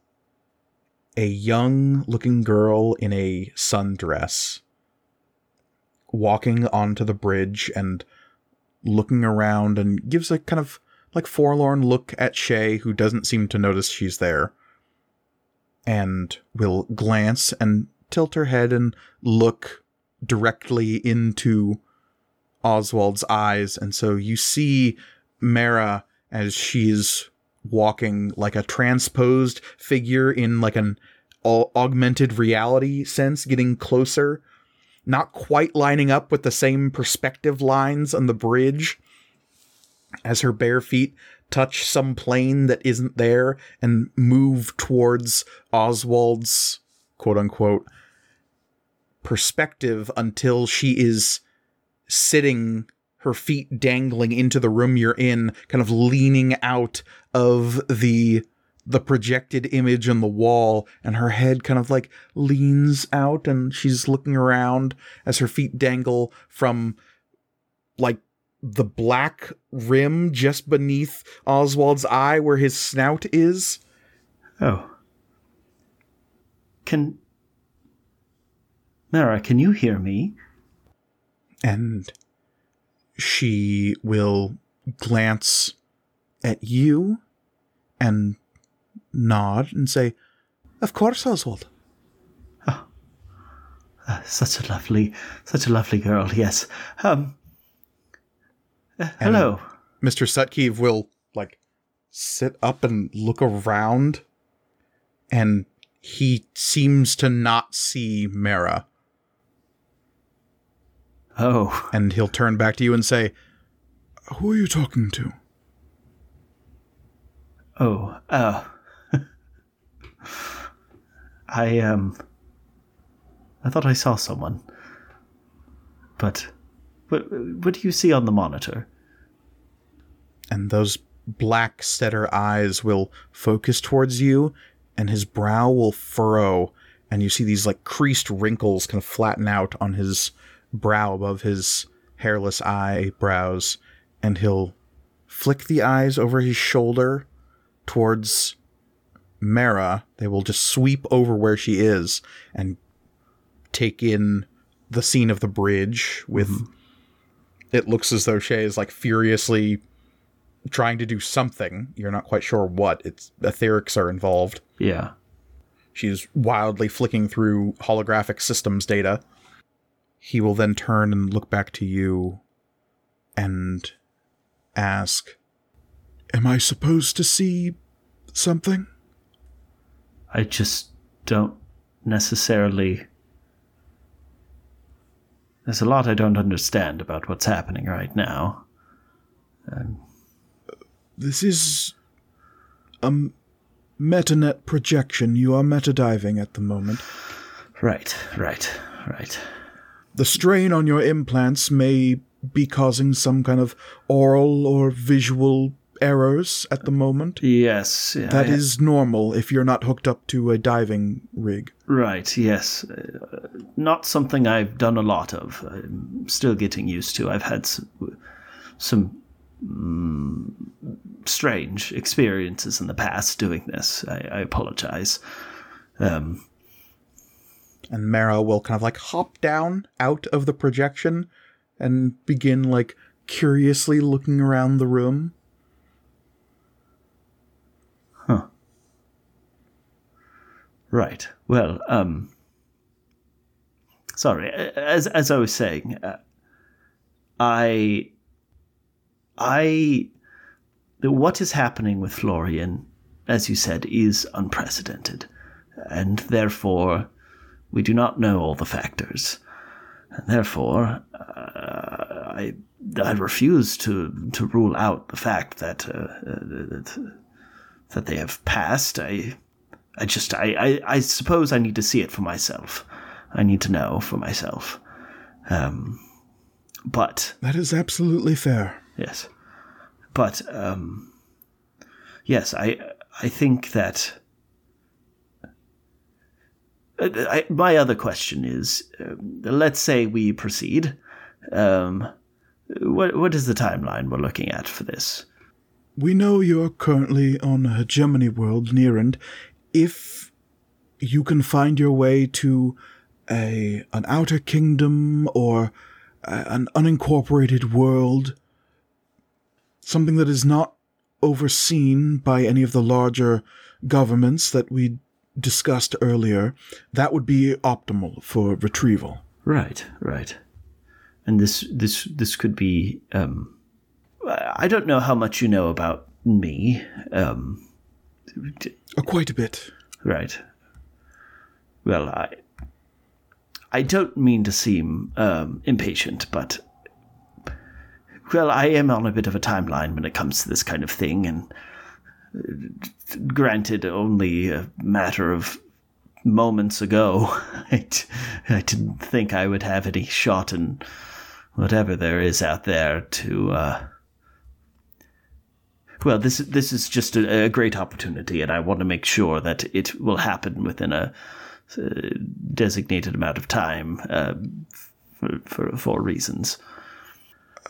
a young looking girl in a sundress walking onto the bridge and looking around and gives a kind of like forlorn look at Shay, who doesn't seem to notice she's there, and will glance and tilt her head and look directly into Oswald's eyes. And so you see Mara as she's walking like a transposed figure in like an augmented reality sense, getting closer, not quite lining up with the same perspective lines on the bridge as her bare feet touch some plane that isn't there and move towards Oswald's quote unquote perspective until she is sitting her feet dangling into the room you're in, kind of leaning out of the the projected image on the wall and her head kind of like leans out and she's looking around as her feet dangle from like the black rim just beneath Oswald's eye where his snout is. Oh. Can Mara, can you hear me? And she will glance at you and nod and say, Of course, Oswald. Oh, Such a lovely, such a lovely girl. Yes. Um. uh, hello. Mr. Sutkiv will like sit up and look around and he seems to not see Mara Oh, and he'll turn back to you and say, Who are you talking to? oh. Uh. I um. I thought I saw someone. But, what what do you see on the monitor? and those black setter eyes will focus towards you and his brow will furrow and you see these like creased wrinkles kind of flatten out on his brow above his hairless eyebrows and he'll flick the eyes over his shoulder towards Mara. They will just sweep over where she is and take in the scene of the bridge with mm-hmm. it looks as though Shay is like furiously trying to do something. You're not quite sure what. It's etherics are involved. Yeah. She's wildly flicking through holographic systems data. He will then turn and look back to you and ask, Am I supposed to see something? I just don't necessarily. There's a lot I don't understand about what's happening right now. Um, this is a metanet projection. You are metadiving at the moment. Right, right, right. The strain on your implants may be causing some kind of oral or visual errors at the moment. Yes, yeah, That I- is normal if you're not hooked up to a diving rig. right. Yes, uh, not something I've done a lot of. I'm still getting used to. I've had some, some mm, strange experiences in the past doing this. I, I apologize. Um, and Mara will kind of like hop down out of the projection and begin like curiously looking around the room. Huh. Right. Well, um, sorry. As as I was saying, uh, I, I, what is happening with Florian, as you said, is unprecedented, and therefore, we do not know all the factors, and therefore, uh, I I refuse to to rule out the fact that uh, uh, that, that they have passed. I. I just, I, I, I suppose I need to see it for myself. I need to know for myself. Um, but That is absolutely fair. yes, but um, yes, I, I think that. Uh, I, my other question is, um, let's say we proceed. Um, what what is the timeline we're looking at for this? We know you're currently on a hegemony world near and if you can find your way to a an outer kingdom or a, an unincorporated world, something that is not overseen by any of the larger governments that we discussed earlier, that would be optimal for retrieval. Right, right. And this this this could be um I don't know how much you know about me. Um Uh, quite a bit. right. Well, I I don't mean to seem um impatient, but well, I am on a bit of a timeline when it comes to this kind of thing and granted only a matter of moments ago I, d- I didn't think I would have any shot in whatever there is out there to uh well this this is just a, a great opportunity and I want to make sure that it will happen within a uh, designated amount of time uh, for, for for reasons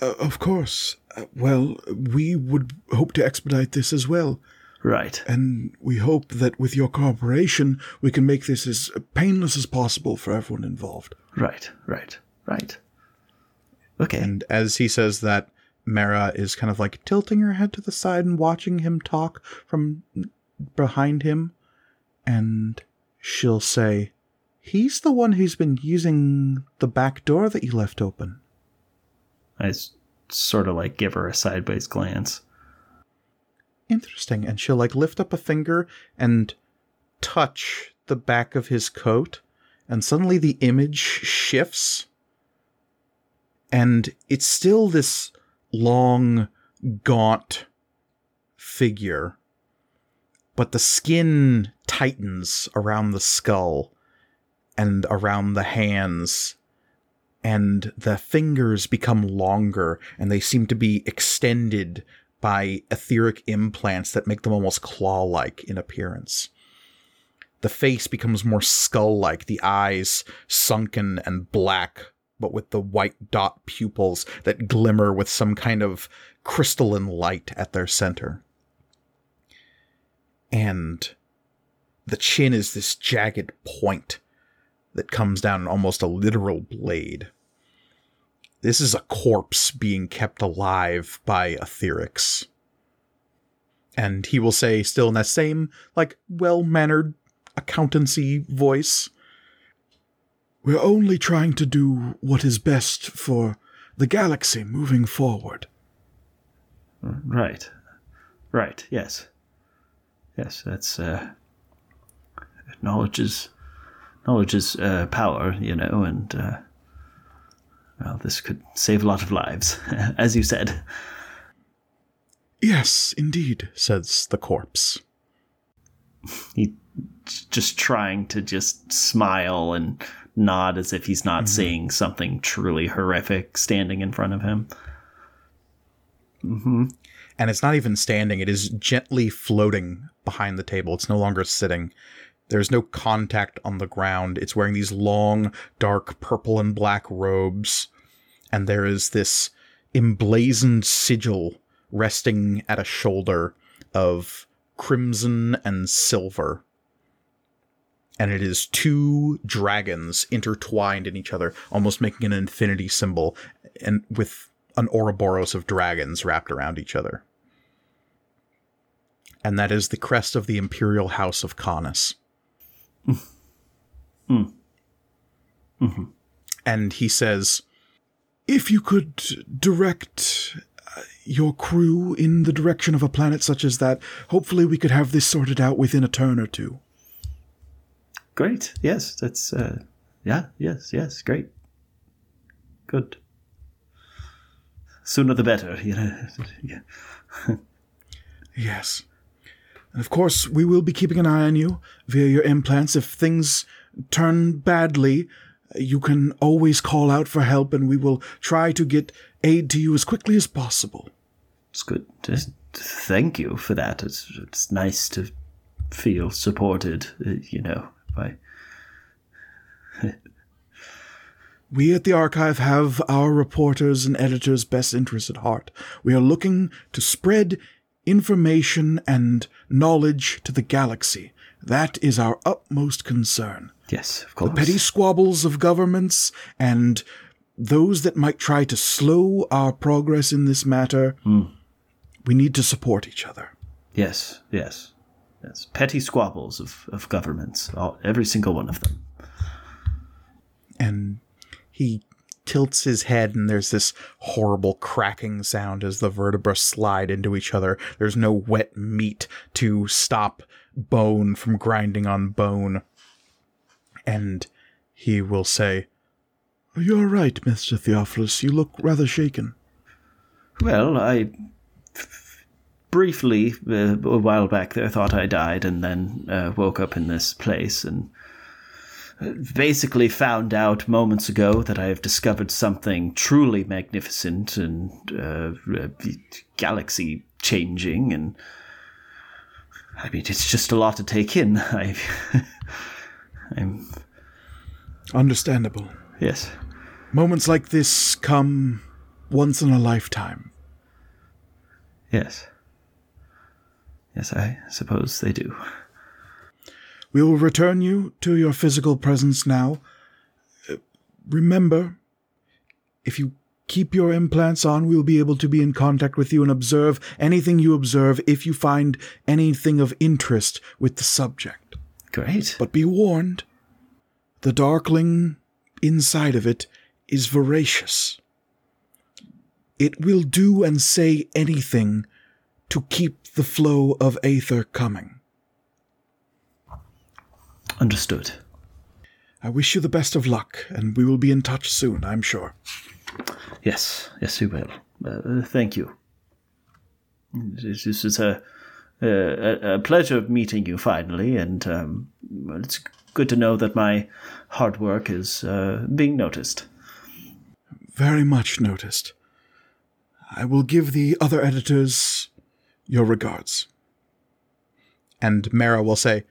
Uh, of course. Uh, well, we would hope to expedite this as well. Right And we hope that with your cooperation, we can make this as painless as possible for everyone involved. right right right okay And as he says that, Mara is kind of like tilting her head to the side and watching him talk from behind him. And she'll say, He's the one who's been using the back door that you left open. I sort of like give her a sideways glance. Interesting. And she'll like lift up a finger and touch the back of his coat, and suddenly the image shifts. And it's still this long, gaunt figure, but the skin tightens around the skull and around the hands and the fingers become longer and they seem to be extended by etheric implants that make them almost claw like in appearance. The face becomes more skull like, the eyes sunken and black, but with the white dot pupils that glimmer with some kind of crystalline light at their center. And the chin is this jagged point that comes down almost a literal blade. This is a corpse being kept alive by etherics. And he will say, still in that same, like, well mannered accountancy voice, We're only trying to do what is best for the galaxy moving forward. Right. Right, yes. Yes, that's uh knowledge is knowledge is uh, power, you know, and uh well, this could save a lot of lives, as you said. Yes, indeed. says the corpse. He just trying to just smile and nod as if he's not mm-hmm. seeing something truly horrific standing in front of him. Mm-hmm. And it's not even standing, it is gently floating behind the table. It's no longer sitting. There's no contact on the ground. It's wearing these long, dark purple and black robes. And there is this emblazoned sigil resting at a shoulder of crimson and silver. And it is two dragons intertwined in each other, almost making an infinity symbol, and with an Ouroboros of dragons wrapped around each other. And that is the crest of the Imperial House of Canis. Mm. Mm-hmm. Mm-hmm. And he says, If you could direct uh, your crew in the direction of a planet such as that, hopefully we could have this sorted out within a turn or two. Great. Yes, that's uh yeah, yes, yes, great. Good. Sooner the better, you know. Yeah. Yes. And of course, we will be keeping an eye on you via your implants. If things turn badly, you can always call out for help and we will try to get aid to you as quickly as possible. It's good. Just thank you for that. It's it's nice to feel supported, uh, you know, by We at the archive have our reporters and editors' best interests at heart. We are looking to spread information and knowledge to the galaxy. That is our utmost concern. Yes, of course. The Petty squabbles of governments and those that might try to slow our progress in this matter, hmm. we need to support each other. Yes, yes. Yes. Petty squabbles of, of governments, all, every single one of them. and he tilts his head, and there's this horrible cracking sound as the vertebrae slide into each other. There's no wet meat to stop bone from grinding on bone. And he will say, You're right, Mr. Theophilus. You look rather shaken. Well, I briefly, uh, a while back there, thought I died and then uh, woke up in this place and uh, basically found out moments ago that I have discovered something truly magnificent and uh, uh, galaxy changing and I mean, it's just a lot to take in. I, I'm Understandable. yes, Moments like this come once in a lifetime. yes, yes. I suppose they do. We will return you to your physical presence now. Uh, Remember, if you keep your implants on. We'll be able to be in contact with you and observe anything you observe if you find anything of interest with the subject. Great. But be warned the darkling inside of it is voracious. It will do and say anything to keep the flow of Aether coming. Understood. I wish you the best of luck, and we will be in touch soon, I'm sure. Yes, yes, we will. Uh, thank you. This, this is a, a, a pleasure of meeting you finally, and um, it's good to know that my hard work is uh, being noticed. Very much noticed. I will give the other editors your regards. And Mara will say,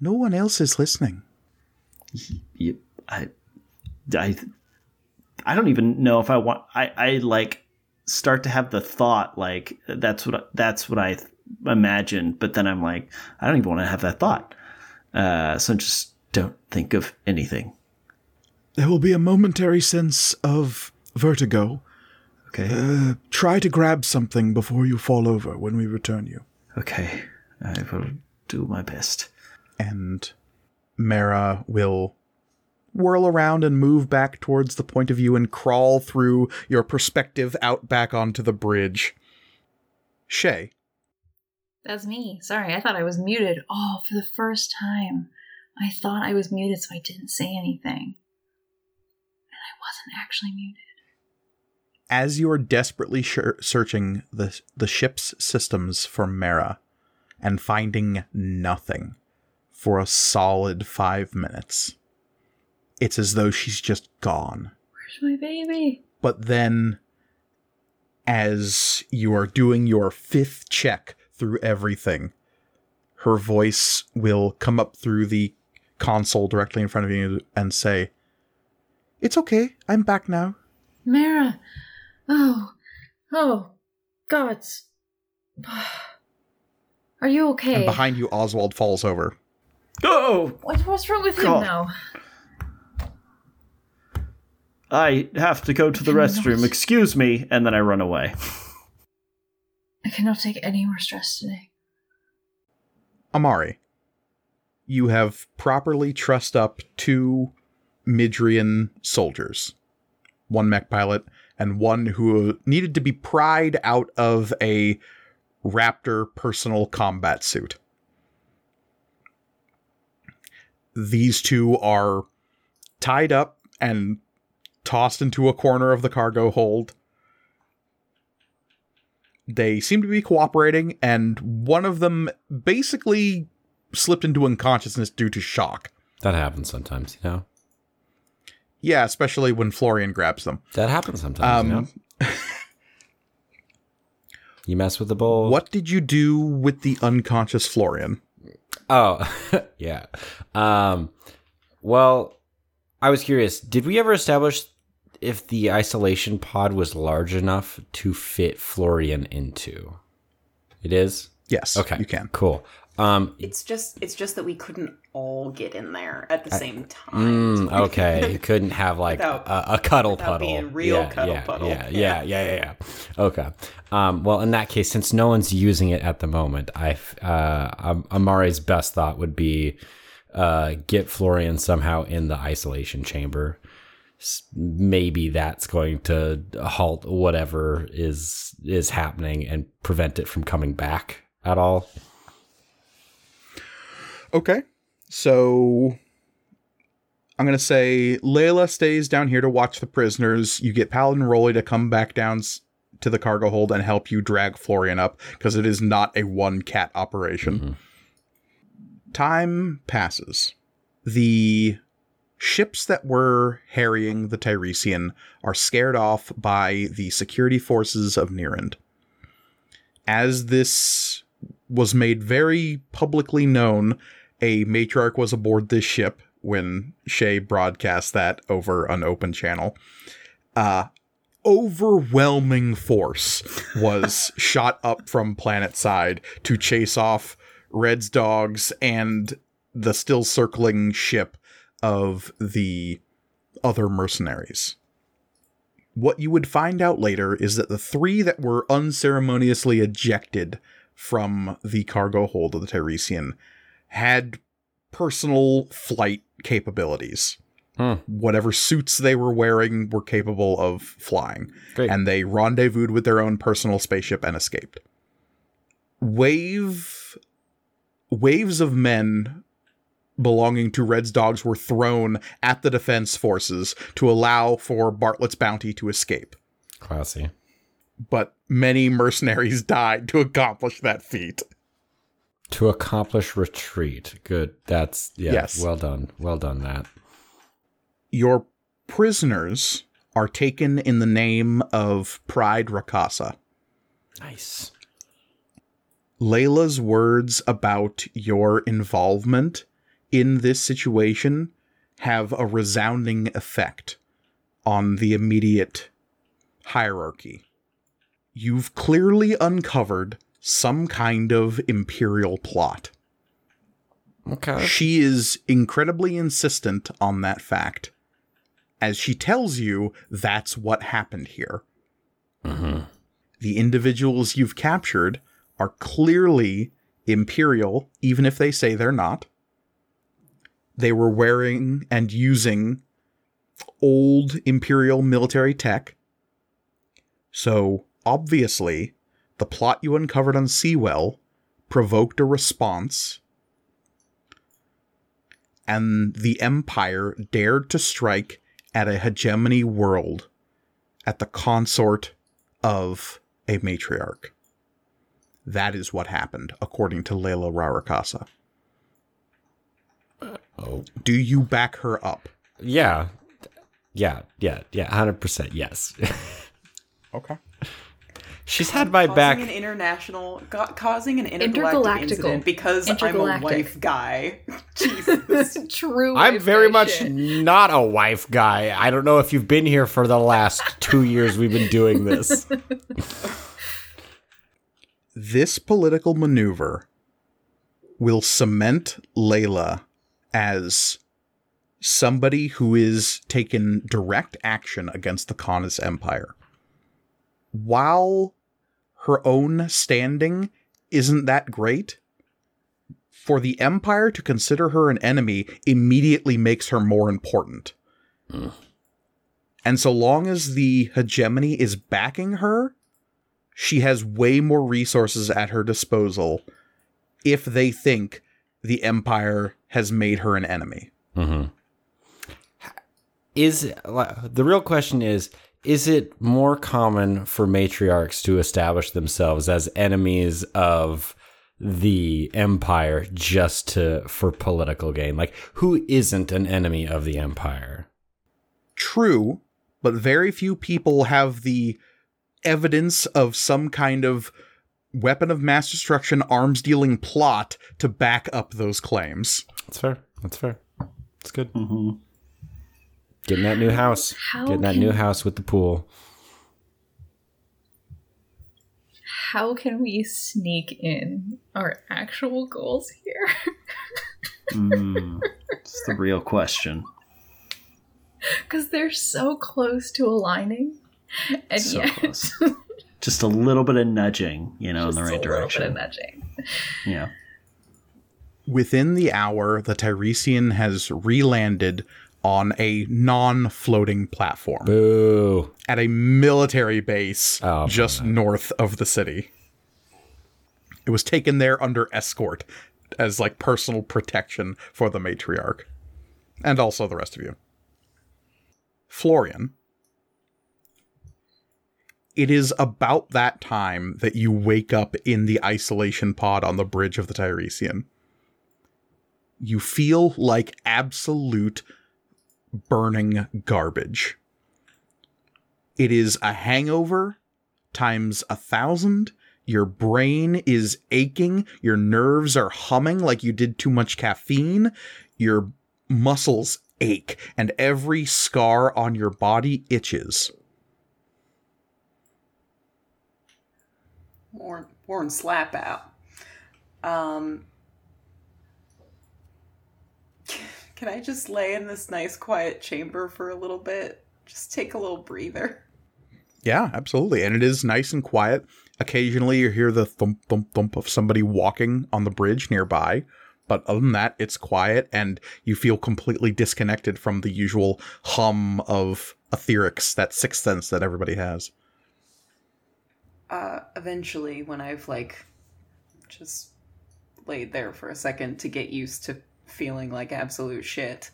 No one else is listening. I, I, I don't even know if I want. I, I like start to have the thought like that's what that's what I imagined, but then I'm like, I don't even want to have that thought. Uh, so just don't think of anything. There will be a momentary sense of vertigo. Okay. Uh, try to grab something before you fall over when we return you. Okay. I will do my best. And Mara will whirl around and move back towards the point of view and crawl through your perspective out back onto the bridge. Shay, That's me. Sorry, I thought I was muted. Oh, for the first time. I thought I was muted, so I didn't say anything. And I wasn't actually muted. as you are desperately sh- searching the the ship's systems for Mara and finding nothing for a solid five minutes, it's as though she's just gone. Where's my baby? But then, as you are doing your fifth check through everything, her voice will come up through the console directly in front of you and say, It's okay, I'm back now. Mara! Oh, oh, gods. Are you okay? And behind you, Oswald falls over. Oh, What, what's wrong with him God. now? I have to go to the restroom. Excuse me, and then I run away. I cannot take any more stress today. Amari, you have properly trussed up two Midrian soldiers, one mech pilot and one who needed to be pried out of a Raptor personal combat suit. These two are tied up and tossed into a corner of the cargo hold. They seem to be cooperating, and one of them basically slipped into unconsciousness due to shock. That happens sometimes, you know? Yeah, especially when Florian grabs them. That happens sometimes, you Um, know? You mess with the bowl. what did you do with the unconscious Florian? Oh, yeah. Um, well, I was curious. Did we ever establish if the isolation pod was large enough to fit Florian into? It is. Yes, Okay, you can. Cool. Um, It's just it's just that we couldn't all get in there at the same time. mm, okay, you couldn't have like Without- a, a cuddle without puddle. being real yeah, cuddle yeah, puddle. Yeah, yeah, yeah, yeah, yeah. Okay. Um, well, in that case, since no one's using it at the moment, I uh, Am- Amari's best thought would be uh, get Florian somehow in the isolation chamber. Maybe that's going to halt whatever is is happening and prevent it from coming back at all. Okay. So I'm going to say Layla stays down here to watch the prisoners. You get Paladin Rolly to come back down to the cargo hold and help you drag Florian up because it is not a one cat operation. Mm-hmm. Time passes. The ships that were harrying the Tiresian are scared off by the security forces of Nirend. As this was made very publicly known, a matriarch was aboard this ship when Shay broadcast that over an open channel. Uh, overwhelming force was shot up from planet side to chase off Red's dogs and the still circling ship of the other mercenaries. what you would find out later is that the three that were unceremoniously ejected from the cargo hold of the Tiresian had personal flight capabilities. Hmm. Whatever suits they were wearing were capable of flying. Great. And they rendezvoused with their own personal spaceship and escaped. Wave waves of men belonging to Red's dogs were thrown at the defense forces to allow for Bartlett's bounty to escape. Classy. But many mercenaries died to accomplish that feat. To accomplish retreat. Good. That's yeah. Yes. Well done. Well done, Matt. Your prisoners are taken in the name of Pride Rakasa. Nice. Layla's words about your involvement in this situation have a resounding effect on the immediate hierarchy. You've clearly uncovered some kind of imperial plot. Okay. She is incredibly insistent on that fact, as she tells you that's what happened here. Mm-hmm. The individuals you've captured are clearly imperial, even if they say they're not. They were wearing and using old imperial military tech. So, obviously, the plot you uncovered on Seawell provoked a response, and the Empire dared to strike at a hegemony world at the consort of a matriarch. That is what happened, according to Layla Rarakasa. Oh. Do you back her up? Yeah. Yeah. Yeah. Yeah. Hundred percent. Yes. Okay. She's had my causing back. an international, ca- causing an intergalactic, Intergalactical. incident because I'm a wife guy. Jesus. True. I'm very much not a wife guy. I don't know if you've been here for the last two years we've been doing this. This political maneuver will cement Layla as somebody who is taken direct action against the Khanis Empire. While her own standing isn't that great, for the Empire to consider her an enemy immediately makes her more important. Hmm. And so long as the hegemony is backing her, she has way more resources at her disposal if they think the Empire has made her an enemy. Mm-hmm. Is the real question is is it more common for matriarchs to establish themselves as enemies of the empire just to for political gain? Like who isn't an enemy of the empire? True, but very few people have the evidence of some kind of weapon of mass destruction arms dealing plot to back up those claims. That's fair. That's fair. That's good. Mm-hmm. Getting that new house. How Getting that can- new house with the pool. How can we sneak in our actual goals here? Mm, it's the real question. Because they're so close to aligning, and So yet close. Just a little bit of nudging, you know, just in the a right little bit direction. of nudging. Yeah. Within the hour, the Tiresian has re-landed on a non-floating platform Boo. at a military base Oh, just north of the city. It was taken there under escort as like personal protection for the matriarch and also the rest of you. Florian, it is about that time that you wake up in the isolation pod on the bridge of the Tiresian. You feel like absolute burning garbage. It is a hangover times a thousand. Your brain is aching. Your nerves are humming like you did too much caffeine. Your muscles ache, and every scar on your body itches. Warren, Warren slap out. Um, can I just lay in this nice quiet chamber for a little bit? Just take a little breather. Yeah, absolutely. And it is nice and quiet. Occasionally you hear the thump, thump, thump of somebody walking on the bridge nearby. But other than that, it's quiet and you feel completely disconnected from the usual hum of etherics, that sixth sense that everybody has. Uh, eventually, when I've like just laid there for a second to get used to feeling like absolute shit,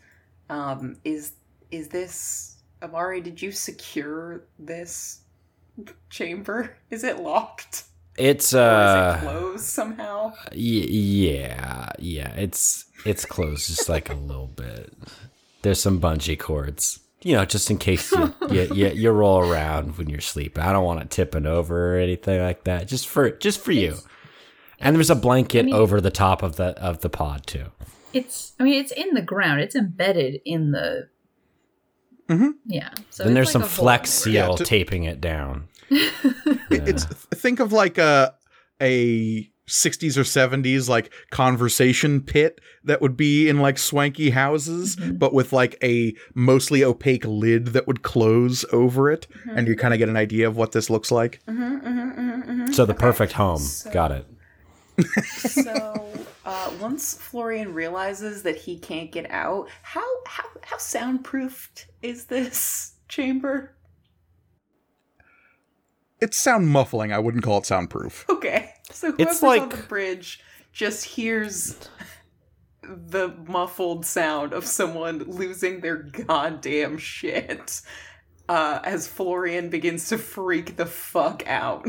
um, is is this Amari? Did you secure this chamber? Is it locked? It's Or is uh it closed somehow? y- yeah, yeah, it's it's closed just like a little bit. There's some bungee cords. You know, just in case you, you, you, you roll around when you're sleeping. I don't want it tipping over or anything like that. Just for just for you. And there's a blanket I mean- over the top of the of the pod too. It's. I mean, it's in the ground. It's embedded in the. Mhm. Yeah. So then there's like some flex in there. Yeah, seal to- taping it down. It- It's think of like a a 60s or 70s like conversation pit that would be in like swanky houses Mhm. but with like a mostly opaque lid that would close over it Mm-hmm. and you kind of get an idea of what this looks like Mm-hmm, mm-hmm, mm-hmm, mm-hmm. So the perfect home. So- Got it. so uh, once Florian realizes that he can't get out, how how how soundproofed is this chamber? it's sound muffling i wouldn't call it soundproof Okay, so whoever's It's on the bridge just hears the muffled sound of someone losing their goddamn shit uh, as Florian begins to freak the fuck out.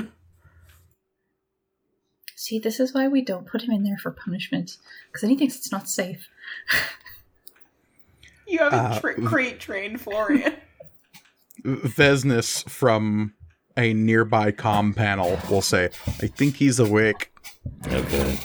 See, this is why we don't put him in there for punishment because then he thinks it's not safe. You haven't Uh, tra- crate trained Florian. Vesnes from a nearby comm panel will say i think he's awake Okay.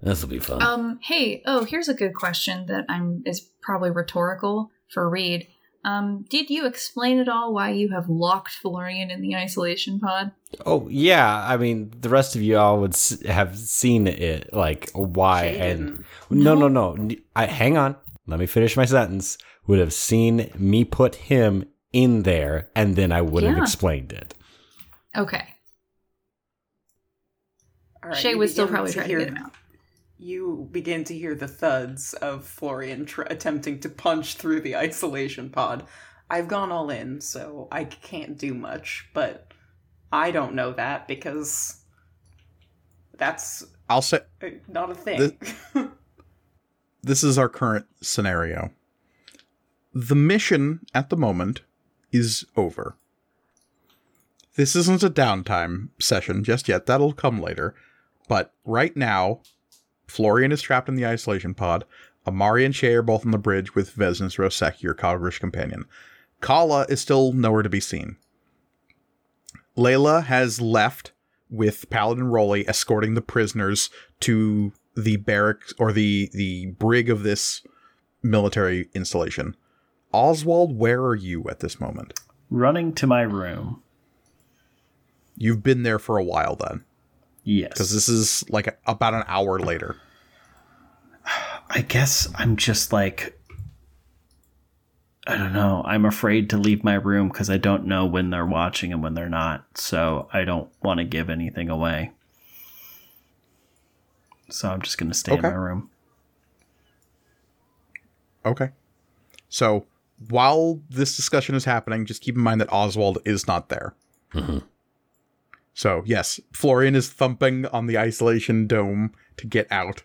This will be fun. Um, hey, oh, here's a good question that I'm is probably rhetorical for Reed. Um, did you explain at all why you have locked Florian in the isolation pod? oh yeah, I mean the rest of you all would s- have seen it. Like why Jay and didn't. no, no, no. I hang on. Let me finish my sentence. Would have seen me put him in there, and then I would have explained it. Okay, All right, Shay you would still probably try to hear- get him out. You begin to hear the thuds of Florian tr- attempting to punch through the isolation pod. I've gone all in, so I can't do much, but I don't know that because that's i'll say uh, not a thing. this is our current scenario. The mission at the moment is over. This isn't a downtime session just yet. That'll come later. But right now, Florian is trapped in the isolation pod. Amari and Shay are both on the bridge with Vesnes Roseki, your Kalgrish companion. Kala is still nowhere to be seen. Layla has left with Paladin Rolly escorting the prisoners to the barracks or the the brig of this military installation. Oswald, where are you at this moment? Running to my room. You've been there for a while then, Yes. because this is like about an hour later. I guess I'm just like I don't know. I'm afraid to leave my room because I don't know when they're watching and when they're not. So I don't want to give anything away. So I'm just going to stay Okay. in my room. Okay. So while this discussion is happening, just keep in mind that Oswald is not there. Mhm. So yes, Florian is thumping on the isolation dome to get out.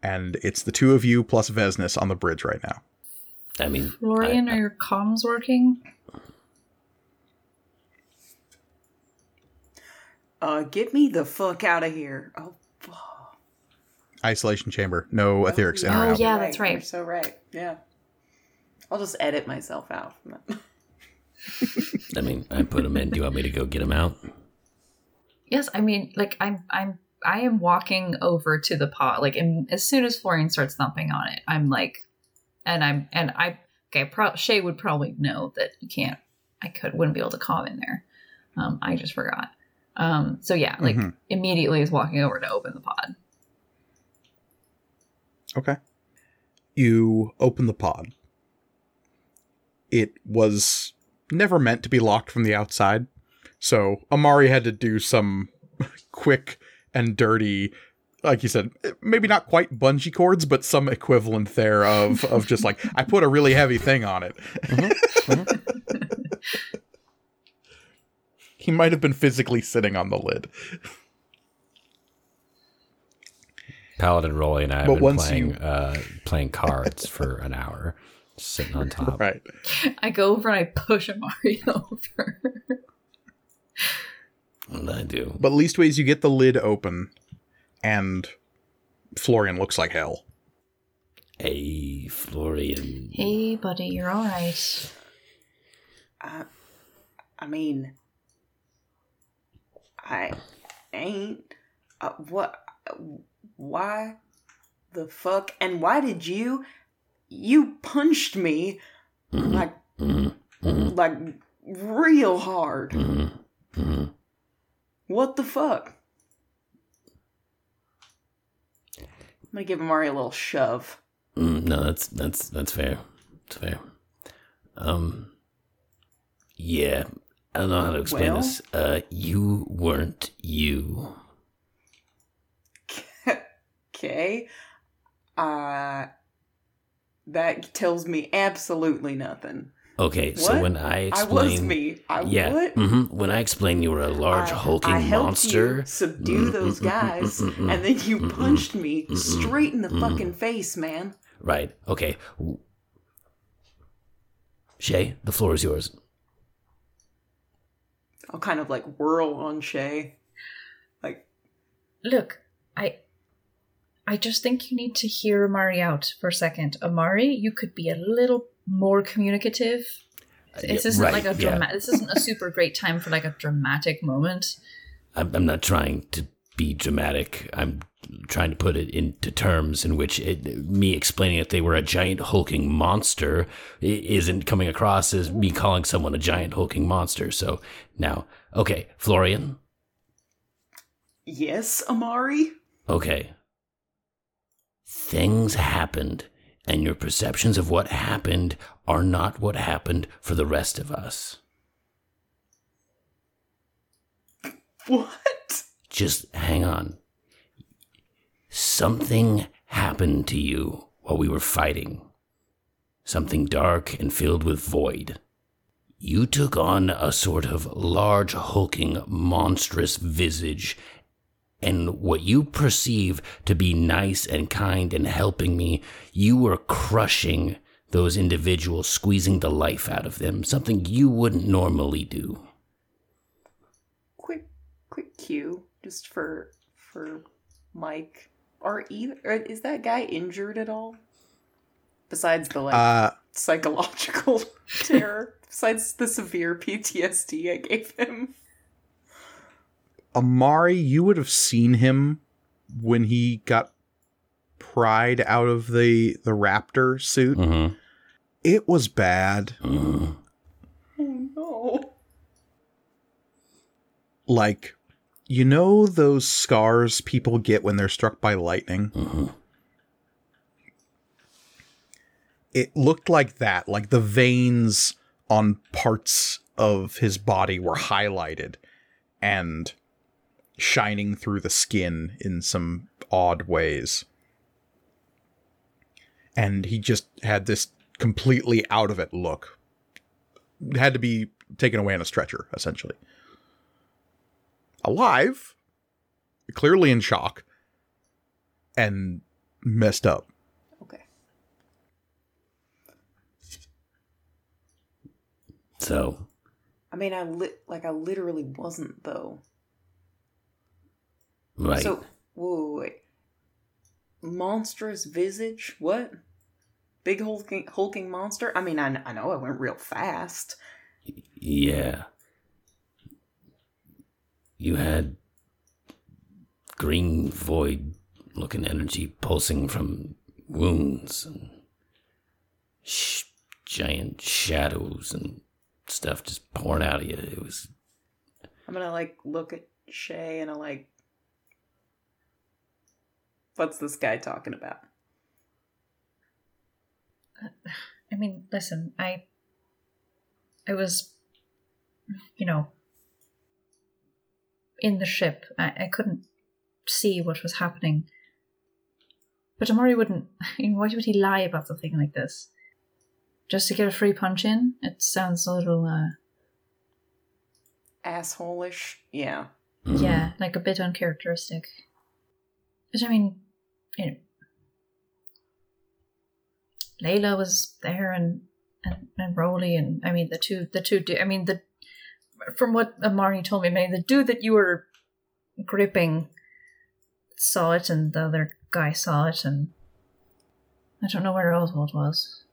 And it's the two of you plus Vesnes on the bridge right now. I mean, Florian, I- are your comms working? uh, get me the fuck out of here. Oh, fuck. Isolation chamber. No etherics in or Oh, yeah. You're that's You're right. so right. Yeah. I'll just edit myself out. I mean, I put him in. Do you want me to go get him out? Yes, I mean, like I'm, I'm, I am walking over to the pod. Like, and as soon as Florian starts thumping on it, I'm like, and I'm, and I, okay, pro- Shay would probably know that you can't. I could wouldn't be able to calm in there. Um, I just forgot. Um, so yeah, like Mhm. immediately is walking over to open the pod. Okay. You open the pod. It was never meant to be locked from the outside. So Amari had to do some quick and dirty, like you said, maybe not quite bungee cords, but some equivalent there of of just like I put a really heavy thing on it. he might have been physically sitting on the lid. Paladin Rolly and I have But been once playing you- uh, playing cards for an hour, sitting on top. Right. I go over and I push Amari over. What did I do? But leastways you get the lid open and Florian looks like hell. Hey, Florian. hey, buddy, you're all right. I, I mean, I ain't. Uh, what? Why the fuck? And why did you? You punched me mm-hmm. like, mm-hmm. Mm-hmm. like real hard. What the fuck? I'm gonna give Amari a little shove. Mm, no, that's that's that's fair. That's fair. Um, yeah, I don't know how to explain Well? this. Uh, you weren't you. Okay. Uh that tells me absolutely nothing. Okay, so when I I explain, was me. I yeah, what? hmm when I explain you were a large I- hulking I helped monster, you subdue Mm, those mm, mm, mm, guys, mm, mm, and then you mm, mm, punched me straight in the fucking face, man. right? Okay, Shay, the floor is yours. I'll kind of like whirl on Shay. Like, Look, I I just think you need to hear Amari out for a second. Amari, you could be a little more communicative. Uh, this isn't right, like a yeah. this isn't a super great time for like a dramatic moment. I'm, I'm not trying to be dramatic. I'm trying to put it into terms in which it, me explaining that they were a giant hulking monster isn't coming across as me calling someone a giant hulking monster. So now, okay, Florian. yes, Amari? Okay. Things happened, and your perceptions of what happened are not what happened for the rest of us. What? Just hang on. Something happened to you while we were fighting. Something dark and filled with void. You took on a sort of large, hulking, monstrous visage, and what you perceive to be nice and kind and helping me, you were crushing those individuals, squeezing the life out of them, something you wouldn't normally do. Quick quick cue just for for Mike. Are either or is that guy injured at all? Besides the like Uh psychological terror, besides the severe PTSD I gave him. Amari, you would have seen him when he got pried out of the the raptor suit. Mm-hmm. It was bad. Mm. Oh no. Like you know those scars people get when they're struck by lightning? Mm-hmm. It looked like that, like the veins on parts of his body were highlighted and shining through the skin in some odd ways. And he just had this completely out of it look. Had to be taken away on a stretcher, essentially. Alive, clearly in shock, and messed up. Okay. So, I mean, I lit like I literally wasn't though. Right. So, whoa, wait. Monstrous visage? What? Big hulking, hulking monster? I mean, I, I know I went real fast. Yeah. You had green void looking energy pulsing from wounds and sh- giant shadows and stuff just pouring out of you. It was I'm gonna like look at Shay and I like, what's this guy talking about? I mean, listen, I I was you know, in the ship. I, I couldn't see what was happening. But Amari wouldn't. I mean, why would he lie about something like this? Just to get a free punch in? It sounds a little, uh, Asshole-ish. Yeah. yeah, like a bit uncharacteristic. But I mean, you know, Layla was there and and, and Rolly and I mean the two the two I mean the from what Amari told me, I mean the dude that you were gripping saw it and the other guy saw it and I don't know where Oswald was.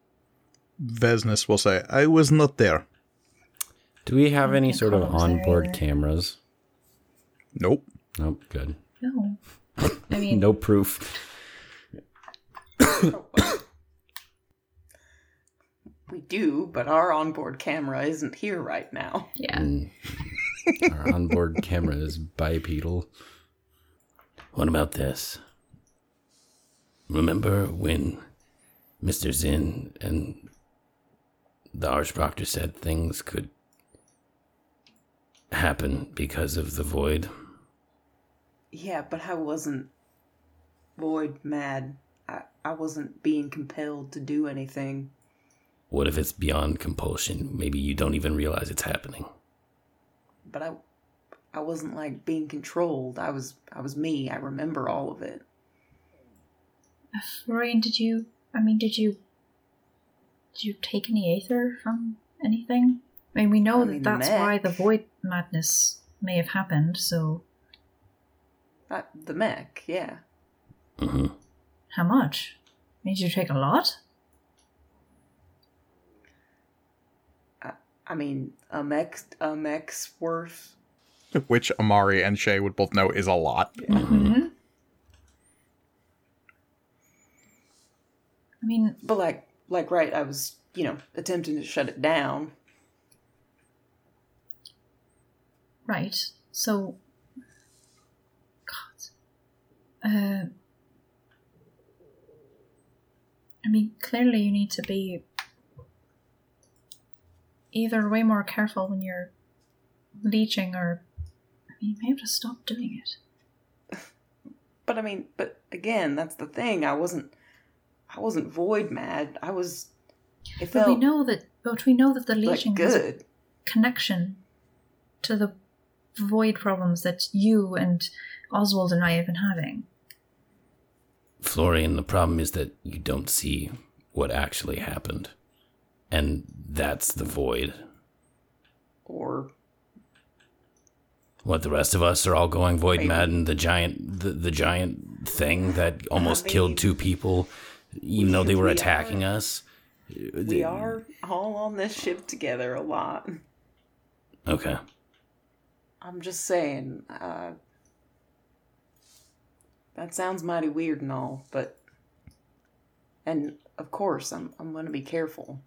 Vesnes will say, I was not there. Do we have any sort of Connor was onboard cameras? Nope. Nope, good. No. I mean No proof. We do, but our onboard camera isn't here right now. yeah. Mm. Our onboard camera is bipedal. What about this? Remember when Mr. Zinn and the Archproctor said things could happen because of the void? Yeah, but I wasn't void mad. I, I wasn't being compelled to do anything. What if it's beyond compulsion? Maybe you don't even realize it's happening. But I I wasn't like being controlled. I was I was me. I remember all of it. Florian, did you I mean did you did you take any aether from anything? I mean we know I that mean, that's why the void madness may have happened, so Uh, the mech, yeah. hmm how much? Did you take a lot? I mean, a mech a mech's worth. Which Amari and Shay would both know is a lot. Mm-hmm. I mean, But like like right, I was, you know, attempting to shut it down. right. So God. Uh I mean, clearly you need to be either way more careful when you're leeching or I mean, you may have to stop doing it. But I mean, but again, that's the thing. I wasn't I wasn't void mad. I was it But we know that but we know that the like leeching a good. connection to the void problems that you and Oswald and I have been having. Florian, the problem is that you don't see what actually happened. And that's the void. Or What the rest of us are all going void Maybe. mad and the giant the, the giant thing that almost mean, killed two people even though they were we attacking are- us. we are all on this ship together a lot. Okay. I'm just saying, uh, that sounds mighty weird and all, but, and of course, I'm I'm gonna be careful.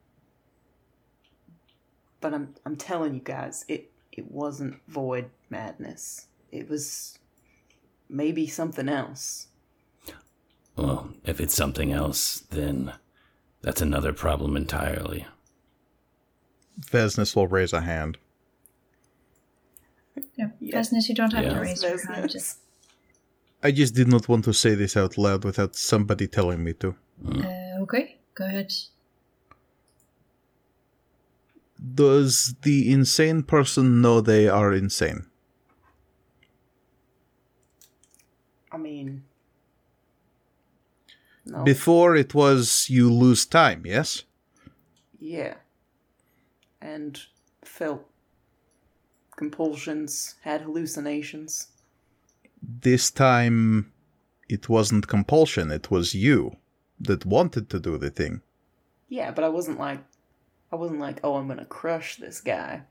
But I'm I'm telling you guys, it it wasn't void madness. It was maybe something else. Well, if it's something else, then that's another problem entirely. Vesnes will raise a hand. Yeah. Yes. Vesnes, you don't have to Yeah. raise your hand. Vesnes. I just did not want to say this out loud without somebody telling me to. Uh, okay, go ahead. Does the insane person know they are insane? I mean, no, Before it was you lose time, yes? yeah, and felt compulsions, had hallucinations. This time it wasn't compulsion, it was you that wanted to do the thing. Yeah, but I wasn't like, I wasn't like, oh, I'm gonna crush this guy.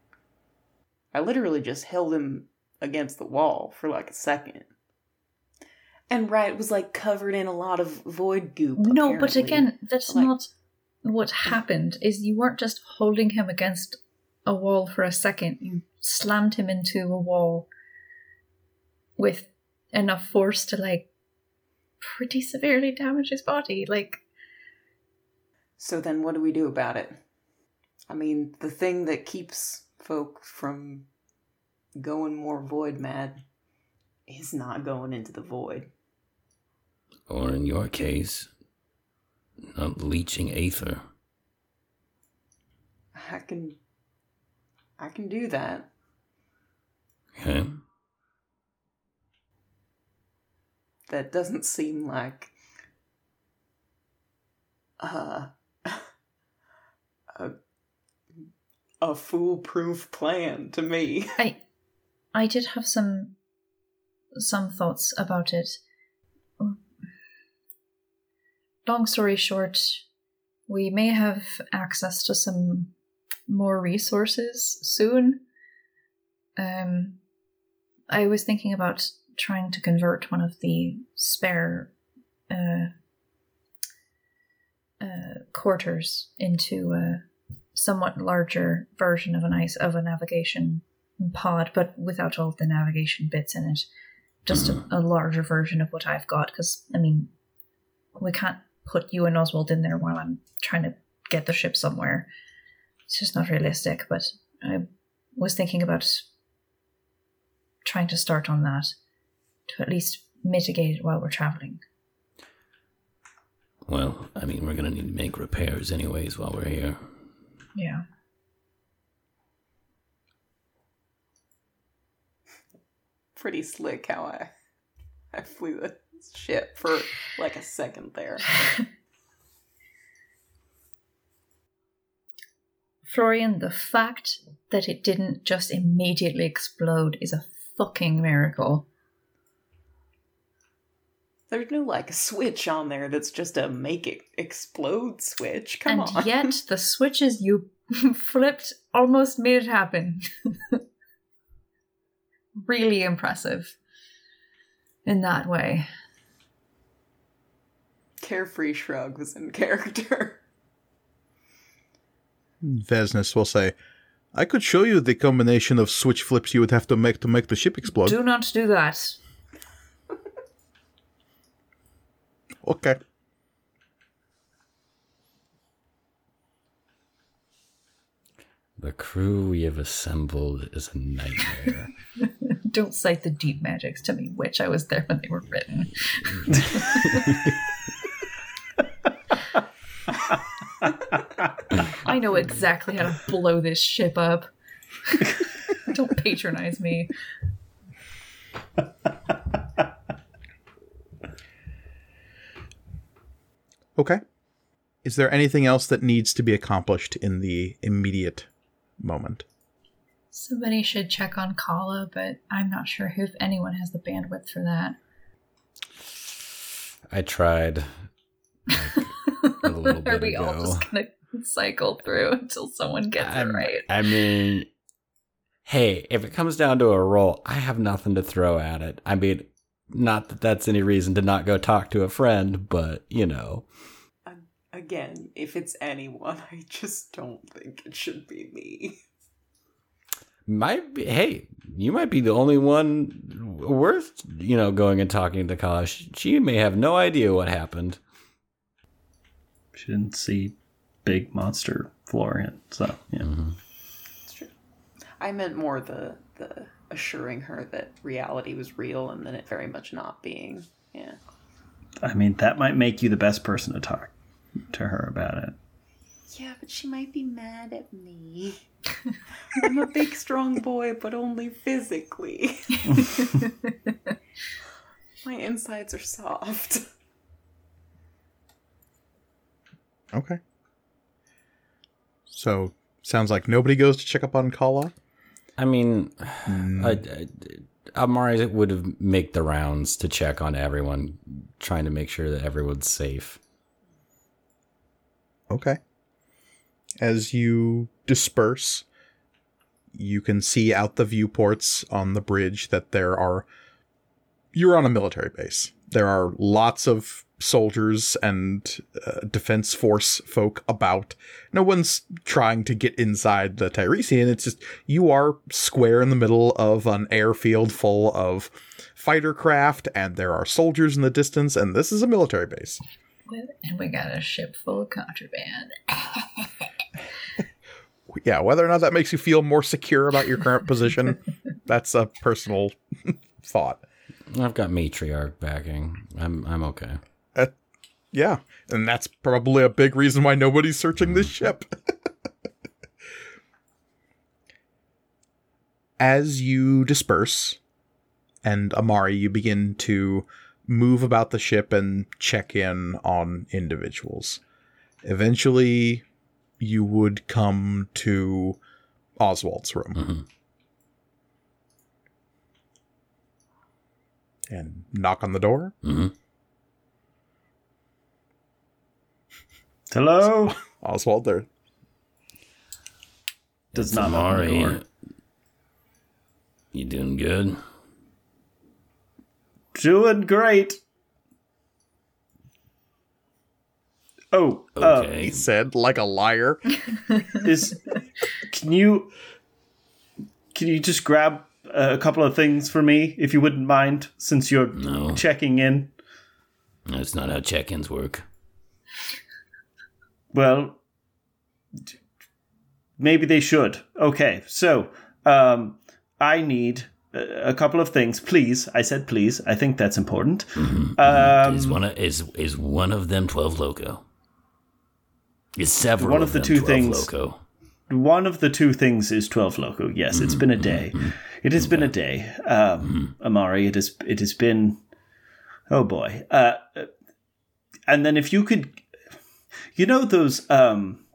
I literally just held him against the wall for like a second. And right was like covered in a lot of void goop. No, but again, that's Like- not what happened. Is you weren't just holding him against a wall for a second. You slammed him into a wall with enough force to like pretty severely damage his body. Like So then what do we do about it? I mean, the thing that keeps folk from going more void mad is not going into the void. Or in your case, not leeching aether. I can I can do that. Okay? That doesn't seem like uh a a foolproof plan to me. I I did have some some thoughts about it. Long story short, we may have access to some more resources soon. Um I was thinking about trying to convert one of the spare uh, uh, quarters into a somewhat larger version of an ice of a navigation pod, but without all the navigation bits in it. Just a, a larger version of what I've got, because I mean, we can't put you and Oswald in there while I'm trying to get the ship somewhere. It's just not realistic. But I was thinking about trying to start on that to at least mitigate it while we're traveling. Well, I mean, we're gonna need to make repairs anyways while we're here. Yeah. Pretty slick how I I flew the ship for like a second there. Florian, the fact that it didn't just immediately explode is a fucking miracle. There's no like switch on there that's just a make it explode switch. Come and on. yet the switches you flipped almost made it happen. really impressive in that way. Carefree shrug was in character. Vesnes will say, I could show you the combination of switch flips you would have to make to make the ship explode. Do not do that. Okay. The crew we have assembled is a nightmare. Don't cite the deep magics to me, which I was there when they were written. I know exactly how to blow this ship up. Don't patronize me. Okay. Is there anything else that needs to be accomplished in the immediate moment? Somebody should check on Kala, but I'm not sure if anyone has the bandwidth for that. I tried like, a little Are we ago. all just gonna cycle through until someone gets it I'm- right? I mean, hey, if it comes down to a roll, I have nothing to throw at it. I mean, not that that's any reason to not go talk to a friend, but you know, Again, if it's anyone, I just don't think it should be me. might be. Hey, you might be the only one worth you know going and talking to Kala. She, she may have no idea what happened. She didn't see big monster Florian, so yeah. It's true. I meant more the the assuring her that reality was real and then it very much not being. Yeah. I mean, that might make you the best person to talk to her about it. Yeah, but she might be mad at me. I'm a big, strong boy, but only physically. My insides are soft. Okay. So, sounds like nobody goes to check up on Kala. I mean, mm. I, I, Amari would have make the rounds to check on everyone, trying to make sure that everyone's safe. Okay. As you disperse, you can see out the viewports on the bridge that there are. You're on a military base. There are lots of soldiers and uh, defense force folk about. No one's trying to get inside the Tiresian. It's just you are square in the middle of an airfield full of fighter craft, and there are soldiers in the distance, and this is a military base. And we got a ship full of contraband. yeah, whether or not that makes you feel more secure about your current position, That's a personal thought. I've got matriarch backing. I'm I'm okay. Yeah, and that's probably a big reason why nobody's searching this ship. As you disperse, and Amari, you begin to move about the ship and check in on individuals. Eventually, you would come to Oswald's room. Mhm. And knock on the door. hmm Hello? Oswald there. Does not open the. Amari. You doing good? Doing great. Oh, uh, He said like a liar. is can you can you just grab a couple of things for me if you wouldn't mind since you're No. checking in? That's not how check-ins work. Well, maybe they should. Okay, so um, I need a couple of things, please. I said please. I think that's important. Um, is one of is is one of them twelve loco? Is several One of the them two 12 things- loco? One of the two things is twelve loco. Yes, it's been a day. It has been a day, um, Amari. It has. It has been. Oh boy. Uh, and then if you could, you know those um,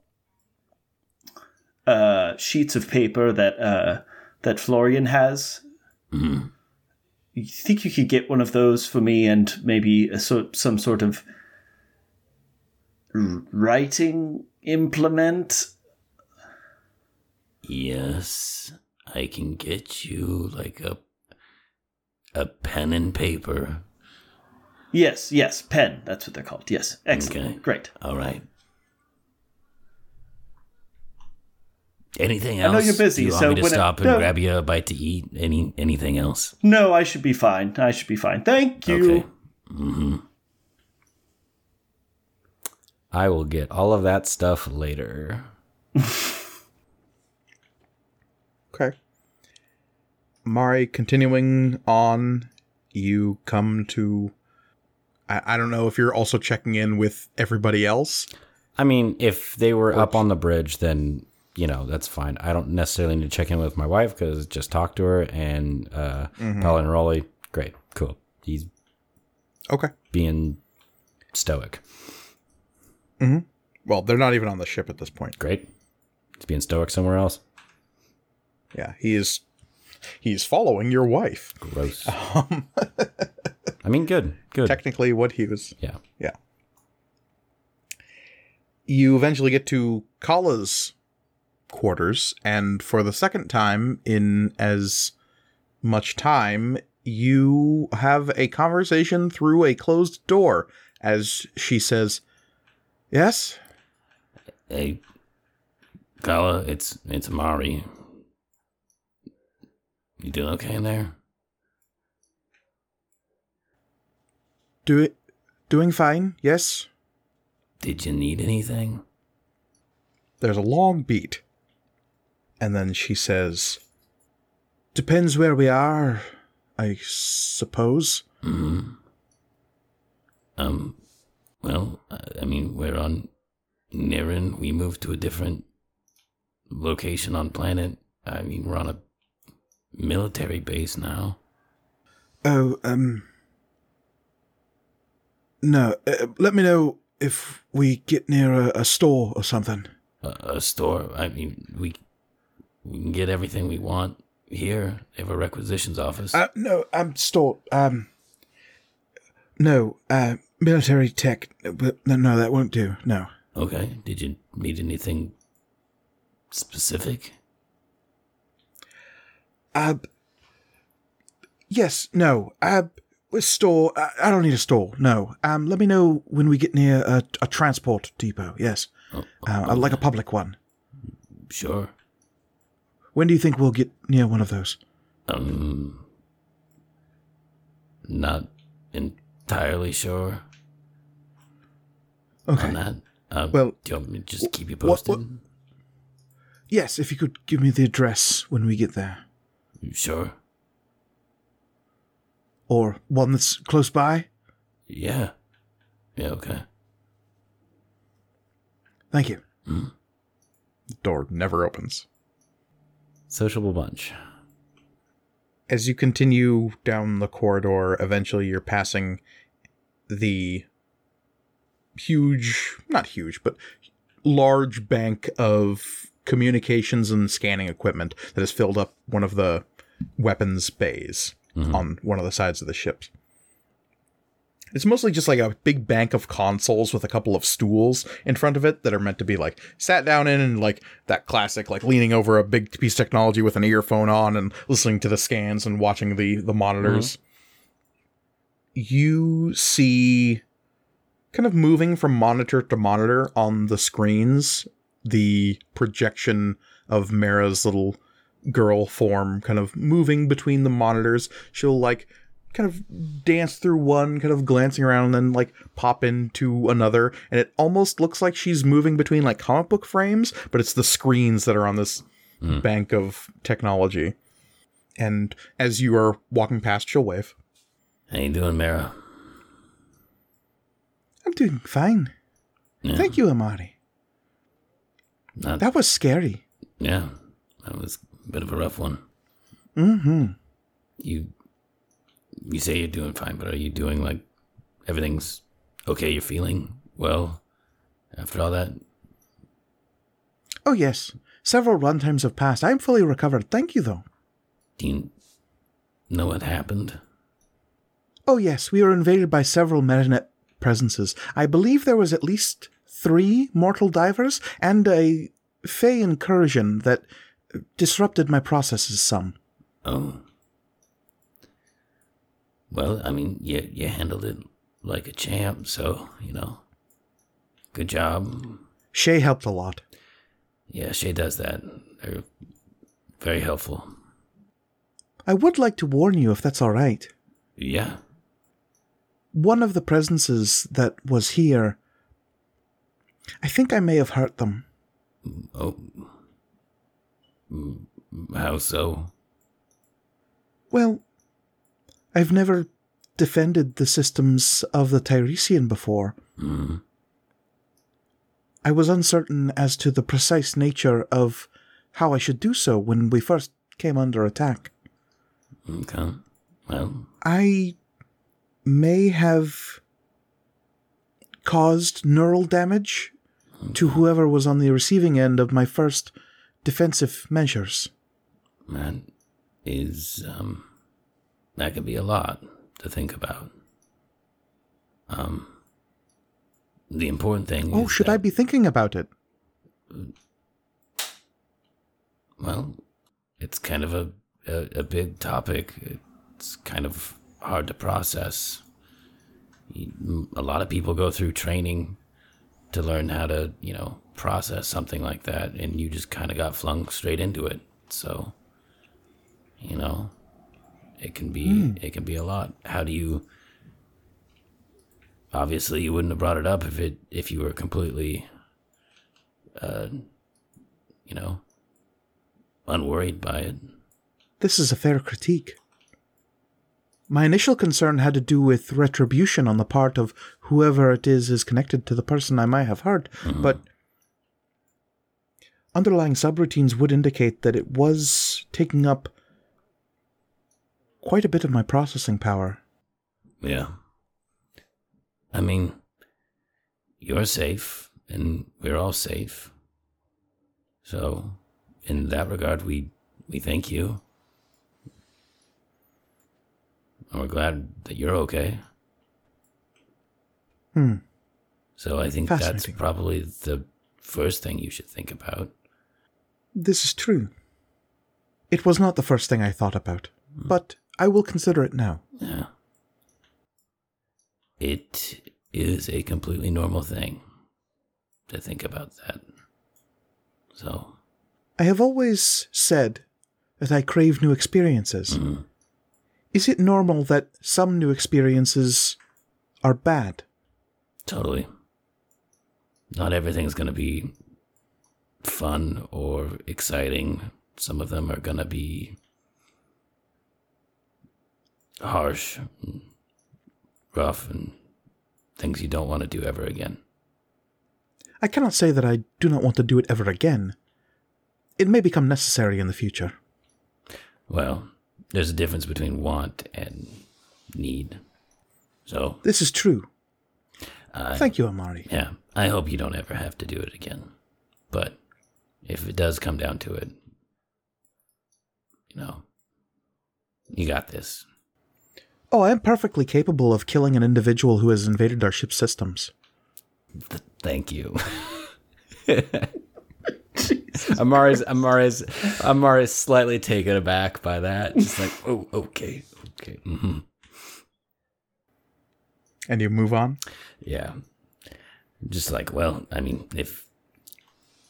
uh, sheets of paper that uh, that Florian has. Mhm. You think you could get one of those for me and maybe a so, some sort of writing implement? Yes, I can get you like a a pen and paper. Yes, yes, pen. That's what they're called. Yes, excellent, Okay. great. All right. Anything else? I know you're busy, Do you want so me to when I- stop and no. grab you a bite to eat? Any anything else? No, I should be fine. I should be fine. Thank you. Okay. Mm-hmm. I will get all of that stuff later. Okay. Mari, continuing on, you come to. I, I don't know if you're also checking in with everybody else. I mean, if they were up on the bridge, then you know that's fine. I don't necessarily need to check in with my wife because just talk to her and uh, mm-hmm. and Rolly. Great, cool. He's Okay. being stoic. Mm-hmm. Well, they're not even on the ship at this point. Great. He's being stoic somewhere else. Yeah, he is. He's following your wife. Gross. Um, I mean, good, good. Technically, what he was. yeah. Yeah. You eventually get to Kala's quarters, and for the second time in as much time, you have a conversation through a closed door as she says, Yes? Hey, Kala, it's it's Mari. You doing okay in there? Do it. Doing fine, yes? Did you need anything? There's a long beat. And then she says, Depends where we are, I suppose. hmm Um, well, I- I mean, we're on Nirin. We moved to a different location on planet. I mean, we're on a military base now. Oh, um. No, uh, let me know if we get near a, a store or something. A, a store. I mean, we we can get everything we want here. They have a requisitions office. Uh, no, um, store. Um. No, uh, military tech. But no, that won't do. No. okay. Did you need anything specific? Uh. Yes, no. Uh, store. I, I don't need a store. No. Um, let me know when we get near a, a transport depot. Yes, Oh, uh, like a public one. sure. When do you think we'll get near one of those? Um, not entirely sure Okay. on that. Um, Well, do you want me to just keep you what- posted? what- Yes, if you could give me the address when we get there. Sure. Or one that's close by? Yeah. Yeah, okay. Thank you. Mm-hmm. Door never opens. Sociable bunch. As you continue down the corridor, eventually you're passing the huge, not huge, but large bank of communications and scanning equipment that has filled up one of the weapons bays Mm-hmm. on one of the sides of the ships. It's mostly just like a big bank of consoles with a couple of stools in front of it that are meant to be like sat down in and like that classic like leaning over a big piece of technology with an earphone on and listening to the scans and watching the the monitors. Mm-hmm. You see kind of moving from monitor to monitor on the screens the projection of Mara's little girl form kind of moving between the monitors. She'll like kind of dance through one, kind of glancing around, and then like pop into another. And it almost looks like she's moving between like comic book frames, but it's the screens that are on this hmm. bank of technology. And as you are walking past, she'll wave. How you doing, Mara? I'm doing fine. Yeah. Thank you, Amari. Not, That was scary. yeah, that was bit of a rough one. Mm-hmm. You, you say you're doing fine, but are you doing like everything's okay? You're feeling well after all that? Oh, yes. Several runtimes have passed. I'm fully recovered. Thank you, though. Do you know what happened? Oh, yes. We were invaded by several Metanet presences. I believe there was at least three mortal divers and a Fey incursion that disrupted my processes some. Oh. Well, I mean, you you handled it like a champ, so you know. Good job. Shay helped a lot. Yeah, Shay does that. They're very helpful. I would like to warn you if that's all right. Yeah. One of the presences that was here, I think I may have hurt them. Mm, oh. Mm, How so? Well, I've never defended the systems of the Tiresian before. Mm. I was uncertain as to the precise nature of how I should do so when we first came under attack. Okay. Well, I may have caused neural damage to whoever was on the receiving end of my first defensive measures. that is um that could be a lot to think about. Um the important thing Oh, should I be thinking about it? Well, it's kind of a, a, a big topic. It's kind of hard to process. You- A lot of people go through training to learn how to, you know, process something like that, and you just kind of got flung straight into it. So, you know, it can be it can be a lot. How do you? Obviously, you wouldn't have brought it up if it if you were completely, uh, you know, unworried by it. This is a fair critique. My initial concern had to do with retribution on the part of whoever it is is connected to the person I might have hurt, but underlying subroutines would indicate that it was taking up quite a bit of my processing power. Yeah. I mean, you're safe, and we're all safe. So, in that regard, we we thank you. And we're glad that you're okay. Hmm. So I think that's probably the first thing you should think about. This is true. It was not the first thing I thought about, but I will consider it now. Yeah. It is a completely normal thing to think about that. So, I have always said that I crave new experiences. mhm. Is it normal that some new experiences are bad? Totally. Not everything's going to be fun or exciting. Some of them are going to be harsh, and rough, and things you don't want to do ever again. I cannot say that I do not want to do it ever again. It may become necessary in the future. Well, there's a difference between want and need. So, This is true. I, Thank you, Amari. yeah, I hope you don't ever have to do it again. But if it does come down to it, you know, you got this. Oh, I am perfectly capable of killing an individual who has invaded our ship's systems. Th- thank you. Amari's Amari's Amari's slightly taken aback by that. Just like, oh, okay, okay. Mm-hmm. And you move on? Yeah. Just like, well, I mean, if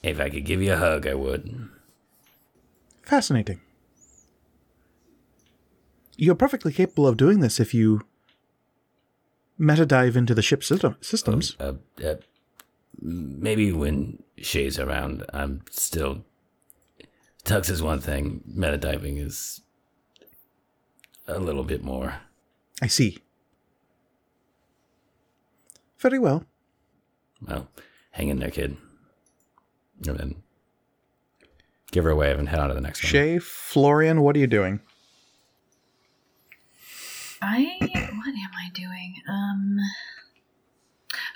if I could give you a hug, I would. Fascinating. You're perfectly capable of doing this if you meta dive into the ship's system- systems. Uh, uh, maybe when Shay's around, I'm still. Tux is one thing. meta diving is a little bit more. I see. Very well. Well, hang in there, kid. And then Give her a wave and head on to the next one. Shay, Florian, what are you doing? I what am I doing? Um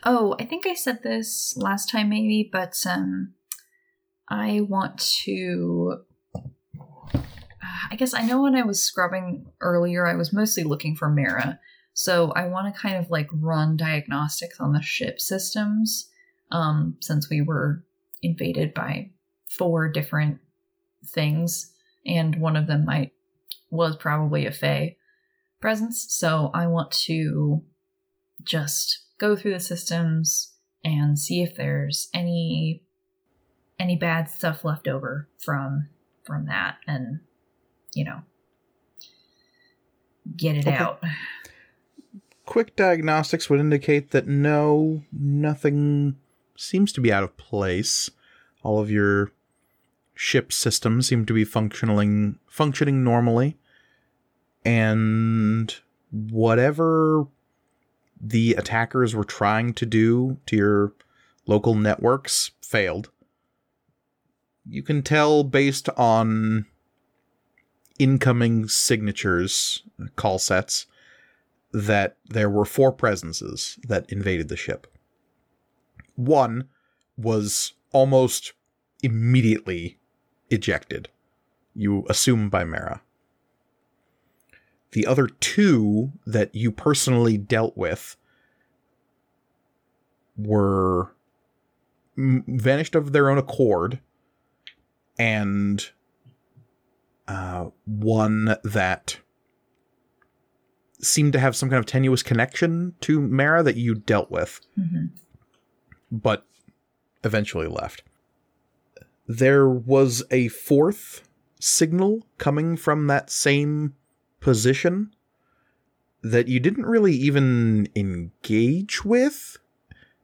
Oh, I think I said this last time maybe, but um I want to uh, I guess I know when I was scrubbing earlier I was mostly looking for Mara. So I want to kind of like run diagnostics on the ship systems um since we were invaded by four different things and one of them might was probably a fae presence. So I want to just go through the systems and see if there's any any bad stuff left over from from that and you know get it Okay. out. Quick diagnostics would indicate that no, nothing seems to be out of place. All of your ship systems seem to be functioning functioning normally. And whatever the attackers were trying to do to your local networks failed. You can tell based on incoming signatures, call sets, that there were four presences that invaded the ship. One was almost immediately ejected, you assume by Mara. The other two that you personally dealt with were vanished of their own accord, and uh, one that seemed to have some kind of tenuous connection to Mara that you dealt with, Mhm. But eventually left. There was a fourth signal coming from that same position that you didn't really even engage with,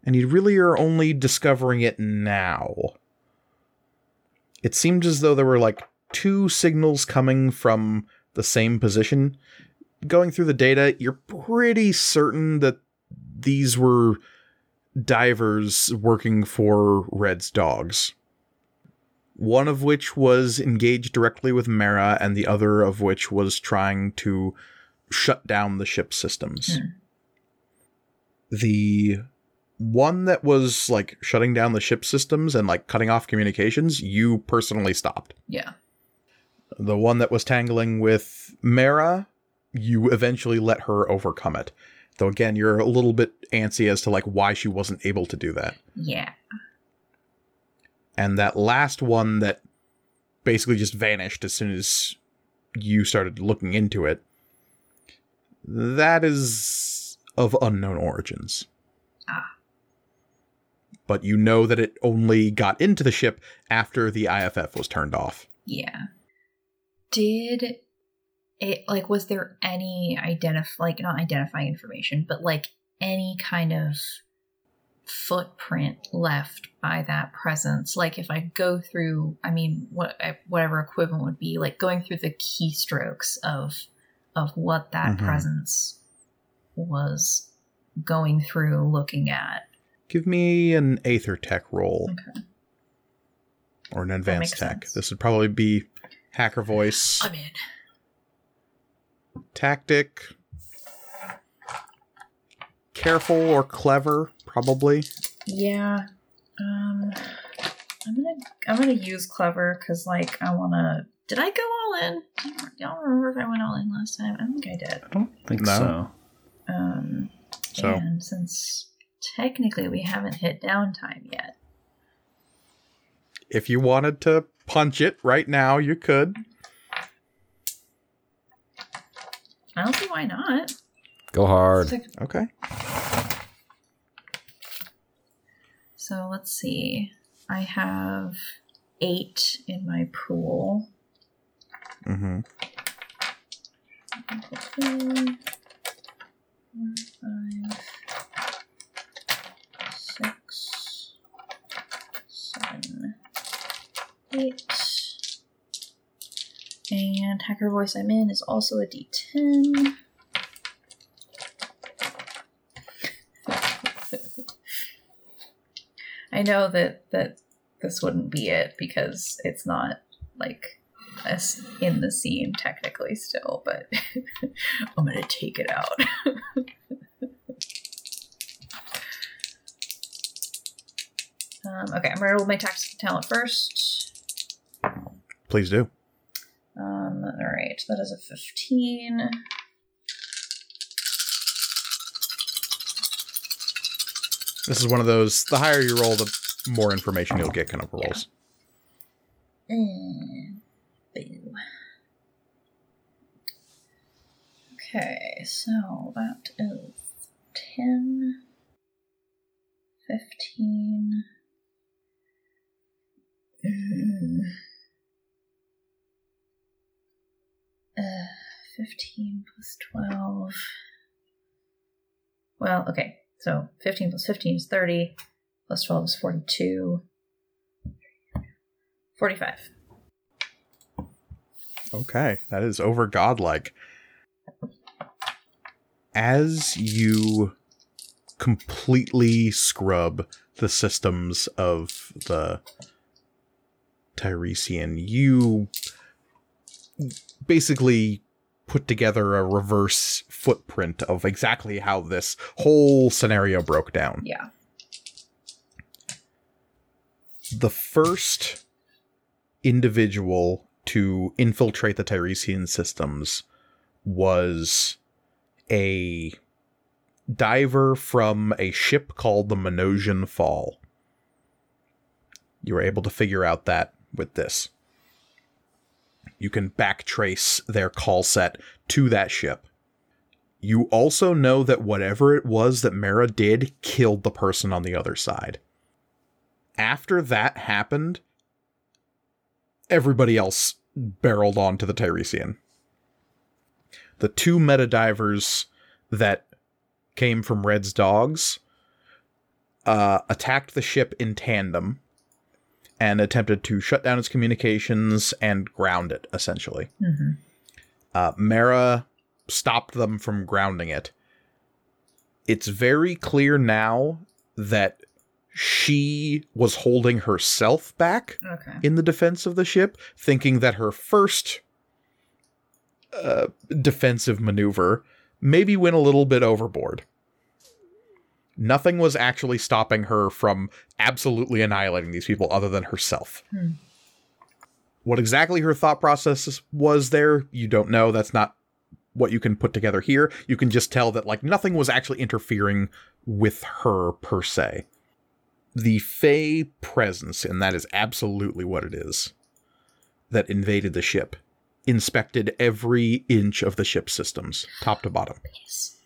and you really are only discovering it now. It seemed as though there were like two signals coming from the same position. Going through the data, you're pretty certain that these were divers working for Red's dogs. One of which was engaged directly with Mara, and the other of which was trying to shut down the ship systems. Hmm. The one that was like shutting down the ship systems and like cutting off communications, you personally stopped. Yeah. The one that was tangling with Mara, you eventually let her overcome it. Though again, you're a little bit antsy as to like why she wasn't able to do that. Yeah. And that last one that basically just vanished as soon as you started looking into it, that is of unknown origins. Ah. But you know that it only got into the ship after the IFF was turned off. Yeah. Did it like was there any identify like not identifying information, but like any kind of footprint left by that presence? Like if I go through, I mean, what whatever equivalent would be like going through the keystrokes of of what that Mhm. presence was going through looking at. Give me an Aether Tech roll Okay. or an Advanced Tech. sense. This would probably be Hacker Voice, I'm in. Tactic, Careful or Clever, probably. Yeah. Um I'm gonna I'm gonna use clever because like I wanna did I go all in? I don't, I don't remember if I went all in last time. I think I did. I don't think No. so. Um So and since technically we haven't hit downtime yet. if you wanted to punch it right now, you could. I don't see why not. Go hard. Okay. So let's see. I have eight in my pool. Mm-hmm. Four, five, six, seven, eight. And Hacker Voice I'm in is also a D10. I know that that this wouldn't be it because it's not like us in the scene technically still, but I'm gonna take it out. um, okay, I'm gonna roll my tax talent first. Please do. Um, all right, that is a 15. This is one of those. The higher you roll, the more information you'll get. Kind of rolls. And boo. Okay, so that is 10, 15. Mm. Uh, 15 plus 12. Well, okay, so 15 plus 15 is 30, plus 12 is 42. 45. Okay, that is over godlike. As you completely scrub the systems of the Tiresian, you basically put together a reverse footprint of exactly how this whole scenario broke down. Yeah. the first individual to infiltrate the Tiresian systems was a diver from a ship called the Minosian Fall. You were able to figure out that with this. You can backtrace their call set to that ship. You also know that whatever it was that Mara did killed the person on the other side after that happened, everybody else barreled onto the Tiresian. The two metadivers that came from Red's dogs uh, attacked the ship in tandem and attempted to shut down its communications and ground it, essentially. Mm-hmm. Uh, Mara stopped them from grounding it. It's very clear now that she was holding herself back Okay. in the defense of the ship, thinking that her first uh, defensive maneuver maybe went a little bit overboard. Nothing was actually stopping her from absolutely annihilating these people other than herself. Hmm. What exactly her thought process was there, you don't know. That's not what you can put together here. You can just tell that like nothing was actually interfering with her per se the Fey presence, and that is absolutely what it is, that invaded the ship, inspected every inch of the ship's systems, top to bottom. Yes.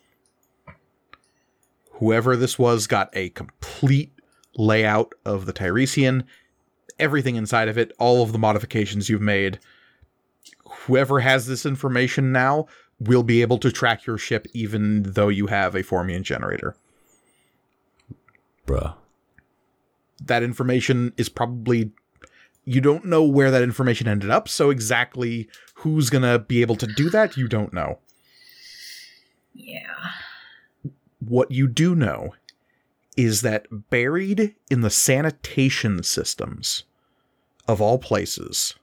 Whoever this was got a complete layout of the Tiresian, everything inside of it, all of the modifications you've made. Whoever has this information now will be able to track your ship even though you have a Formian generator. Bruh. that information is probably you don't know where that information ended up so exactly who's going to be able to do that you don't know Yeah. What you do know is that buried in the sanitation systems of all places,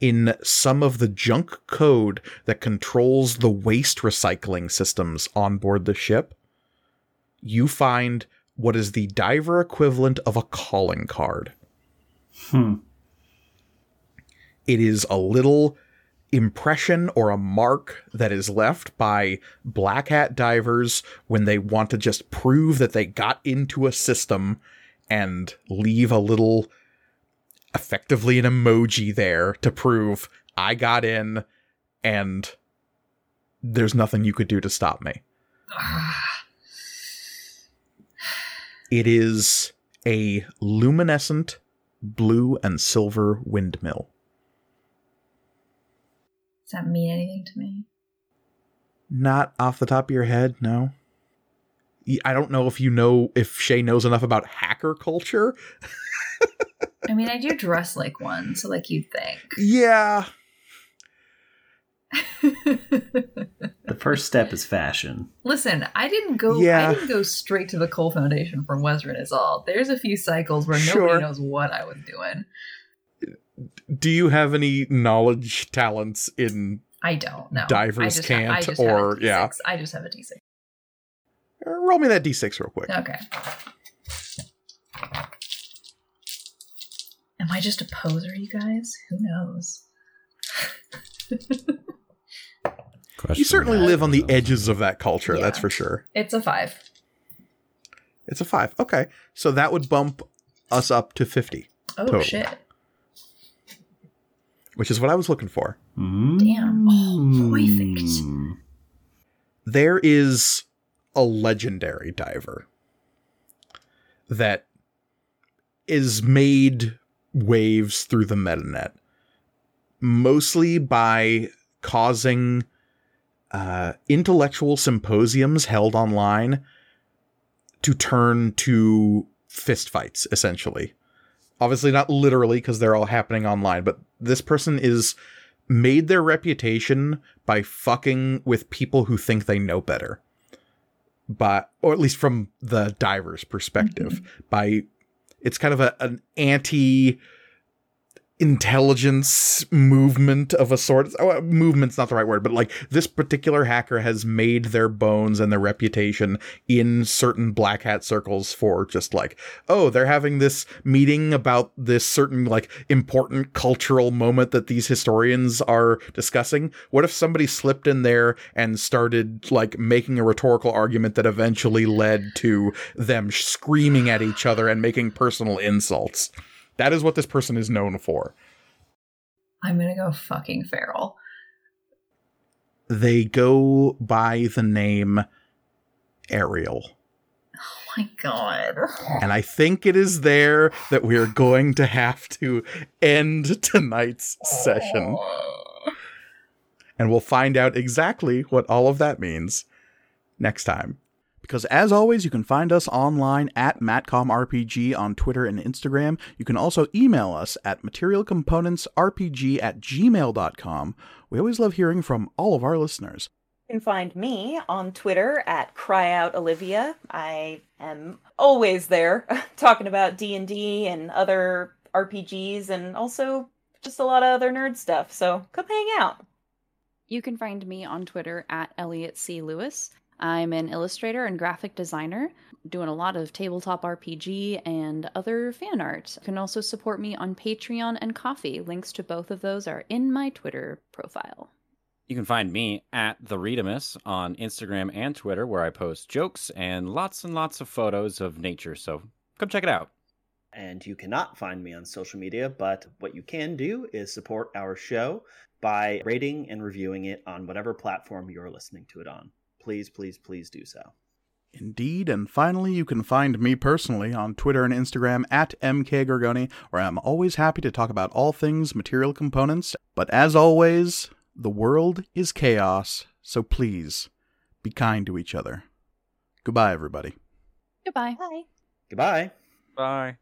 in some of the junk code that controls the waste recycling systems on board the ship, you find what is the diver equivalent of a calling card. Hmm. It is a little impression or a mark that is left by black hat divers when they want to just prove that they got into a system and leave a little effectively an emoji there to prove I got in and there's nothing you could do to stop me. It is a luminescent blue and silver windmill. Does that mean anything to me? Not off the top of your head, no. I don't know if you know if Shay knows enough about hacker culture. I mean, I do dress like one, so like you'd think. Yeah, The first step is fashion. Listen, I didn't go. Yeah. I didn't go straight to the Cole Foundation from Western is all. There's a few cycles where Sure. nobody knows what I was doing. Do you have any knowledge talents in I don't know. Divers I just ha- I can't, just have a or- D6. yeah. I just have a D6. uh, roll me that d6 real quick. Okay. Am I just a poser, you guys? Who knows? You certainly mark. live on the edges of that culture, that's for sure. It's a five. It's a 5. Okay. So that would bump us up to 50, Oh Total. shit! Which is what I was looking for. Damn. Oh, perfect. there is a legendary diver that is made waves through the metanet mostly by causing uh, intellectual symposiums held online to turn to fistfights essentially obviously not literally because they're all happening online but this person is made their reputation by fucking with people who think they know better. But or at least from the diver's perspective, mm-hmm. by it's kind of a, an anti intelligence movement of a sort. Oh, uh, movement's not the right word, but like this particular hacker has made their bones and their reputation in certain black hat circles for just like, oh, they're having this meeting about this certain like important cultural moment that these historians are discussing. What if somebody slipped in there and started like making a rhetorical argument that eventually led to them screaming at each other and making personal insults? That is what this person is known for. I'm gonna go fucking feral. They go by the name Ariel. Oh my god. And I think it is there that we are going to have to end tonight's session. Oh. And we'll find out exactly what all of that means next time. Because as always, you can find us online at MatcomRPG on Twitter and Instagram. You can also email us at materialcomponentsrpg at gmail.com. We always love hearing from all of our listeners. You can find me on Twitter at CryOutOlivia. I am always there talking about D&D and other RPGs and also just a lot of other nerd stuff. So come hang out. You can find me on Twitter at Elliot C. Lewis. I'm an illustrator and graphic designer, doing a lot of tabletop RPG and other fan art. You can also support me on Patreon and Ko-fi. Links to both of those are in my Twitter profile. You can find me at the Readamus on Instagram and Twitter, where I post jokes and lots and lots of photos of nature. So come check it out. And you cannot find me on social media, but what you can do is support our show by rating and reviewing it on whatever platform you're listening to it on. Please, please, please do so. Indeed, and finally, you can find me personally on Twitter and Instagram at mkgorgoni, where I'm always happy to talk about all things material components. But as always, the world is chaos, so please be kind to each other. Goodbye, everybody. Goodbye. Bye. Goodbye. Bye.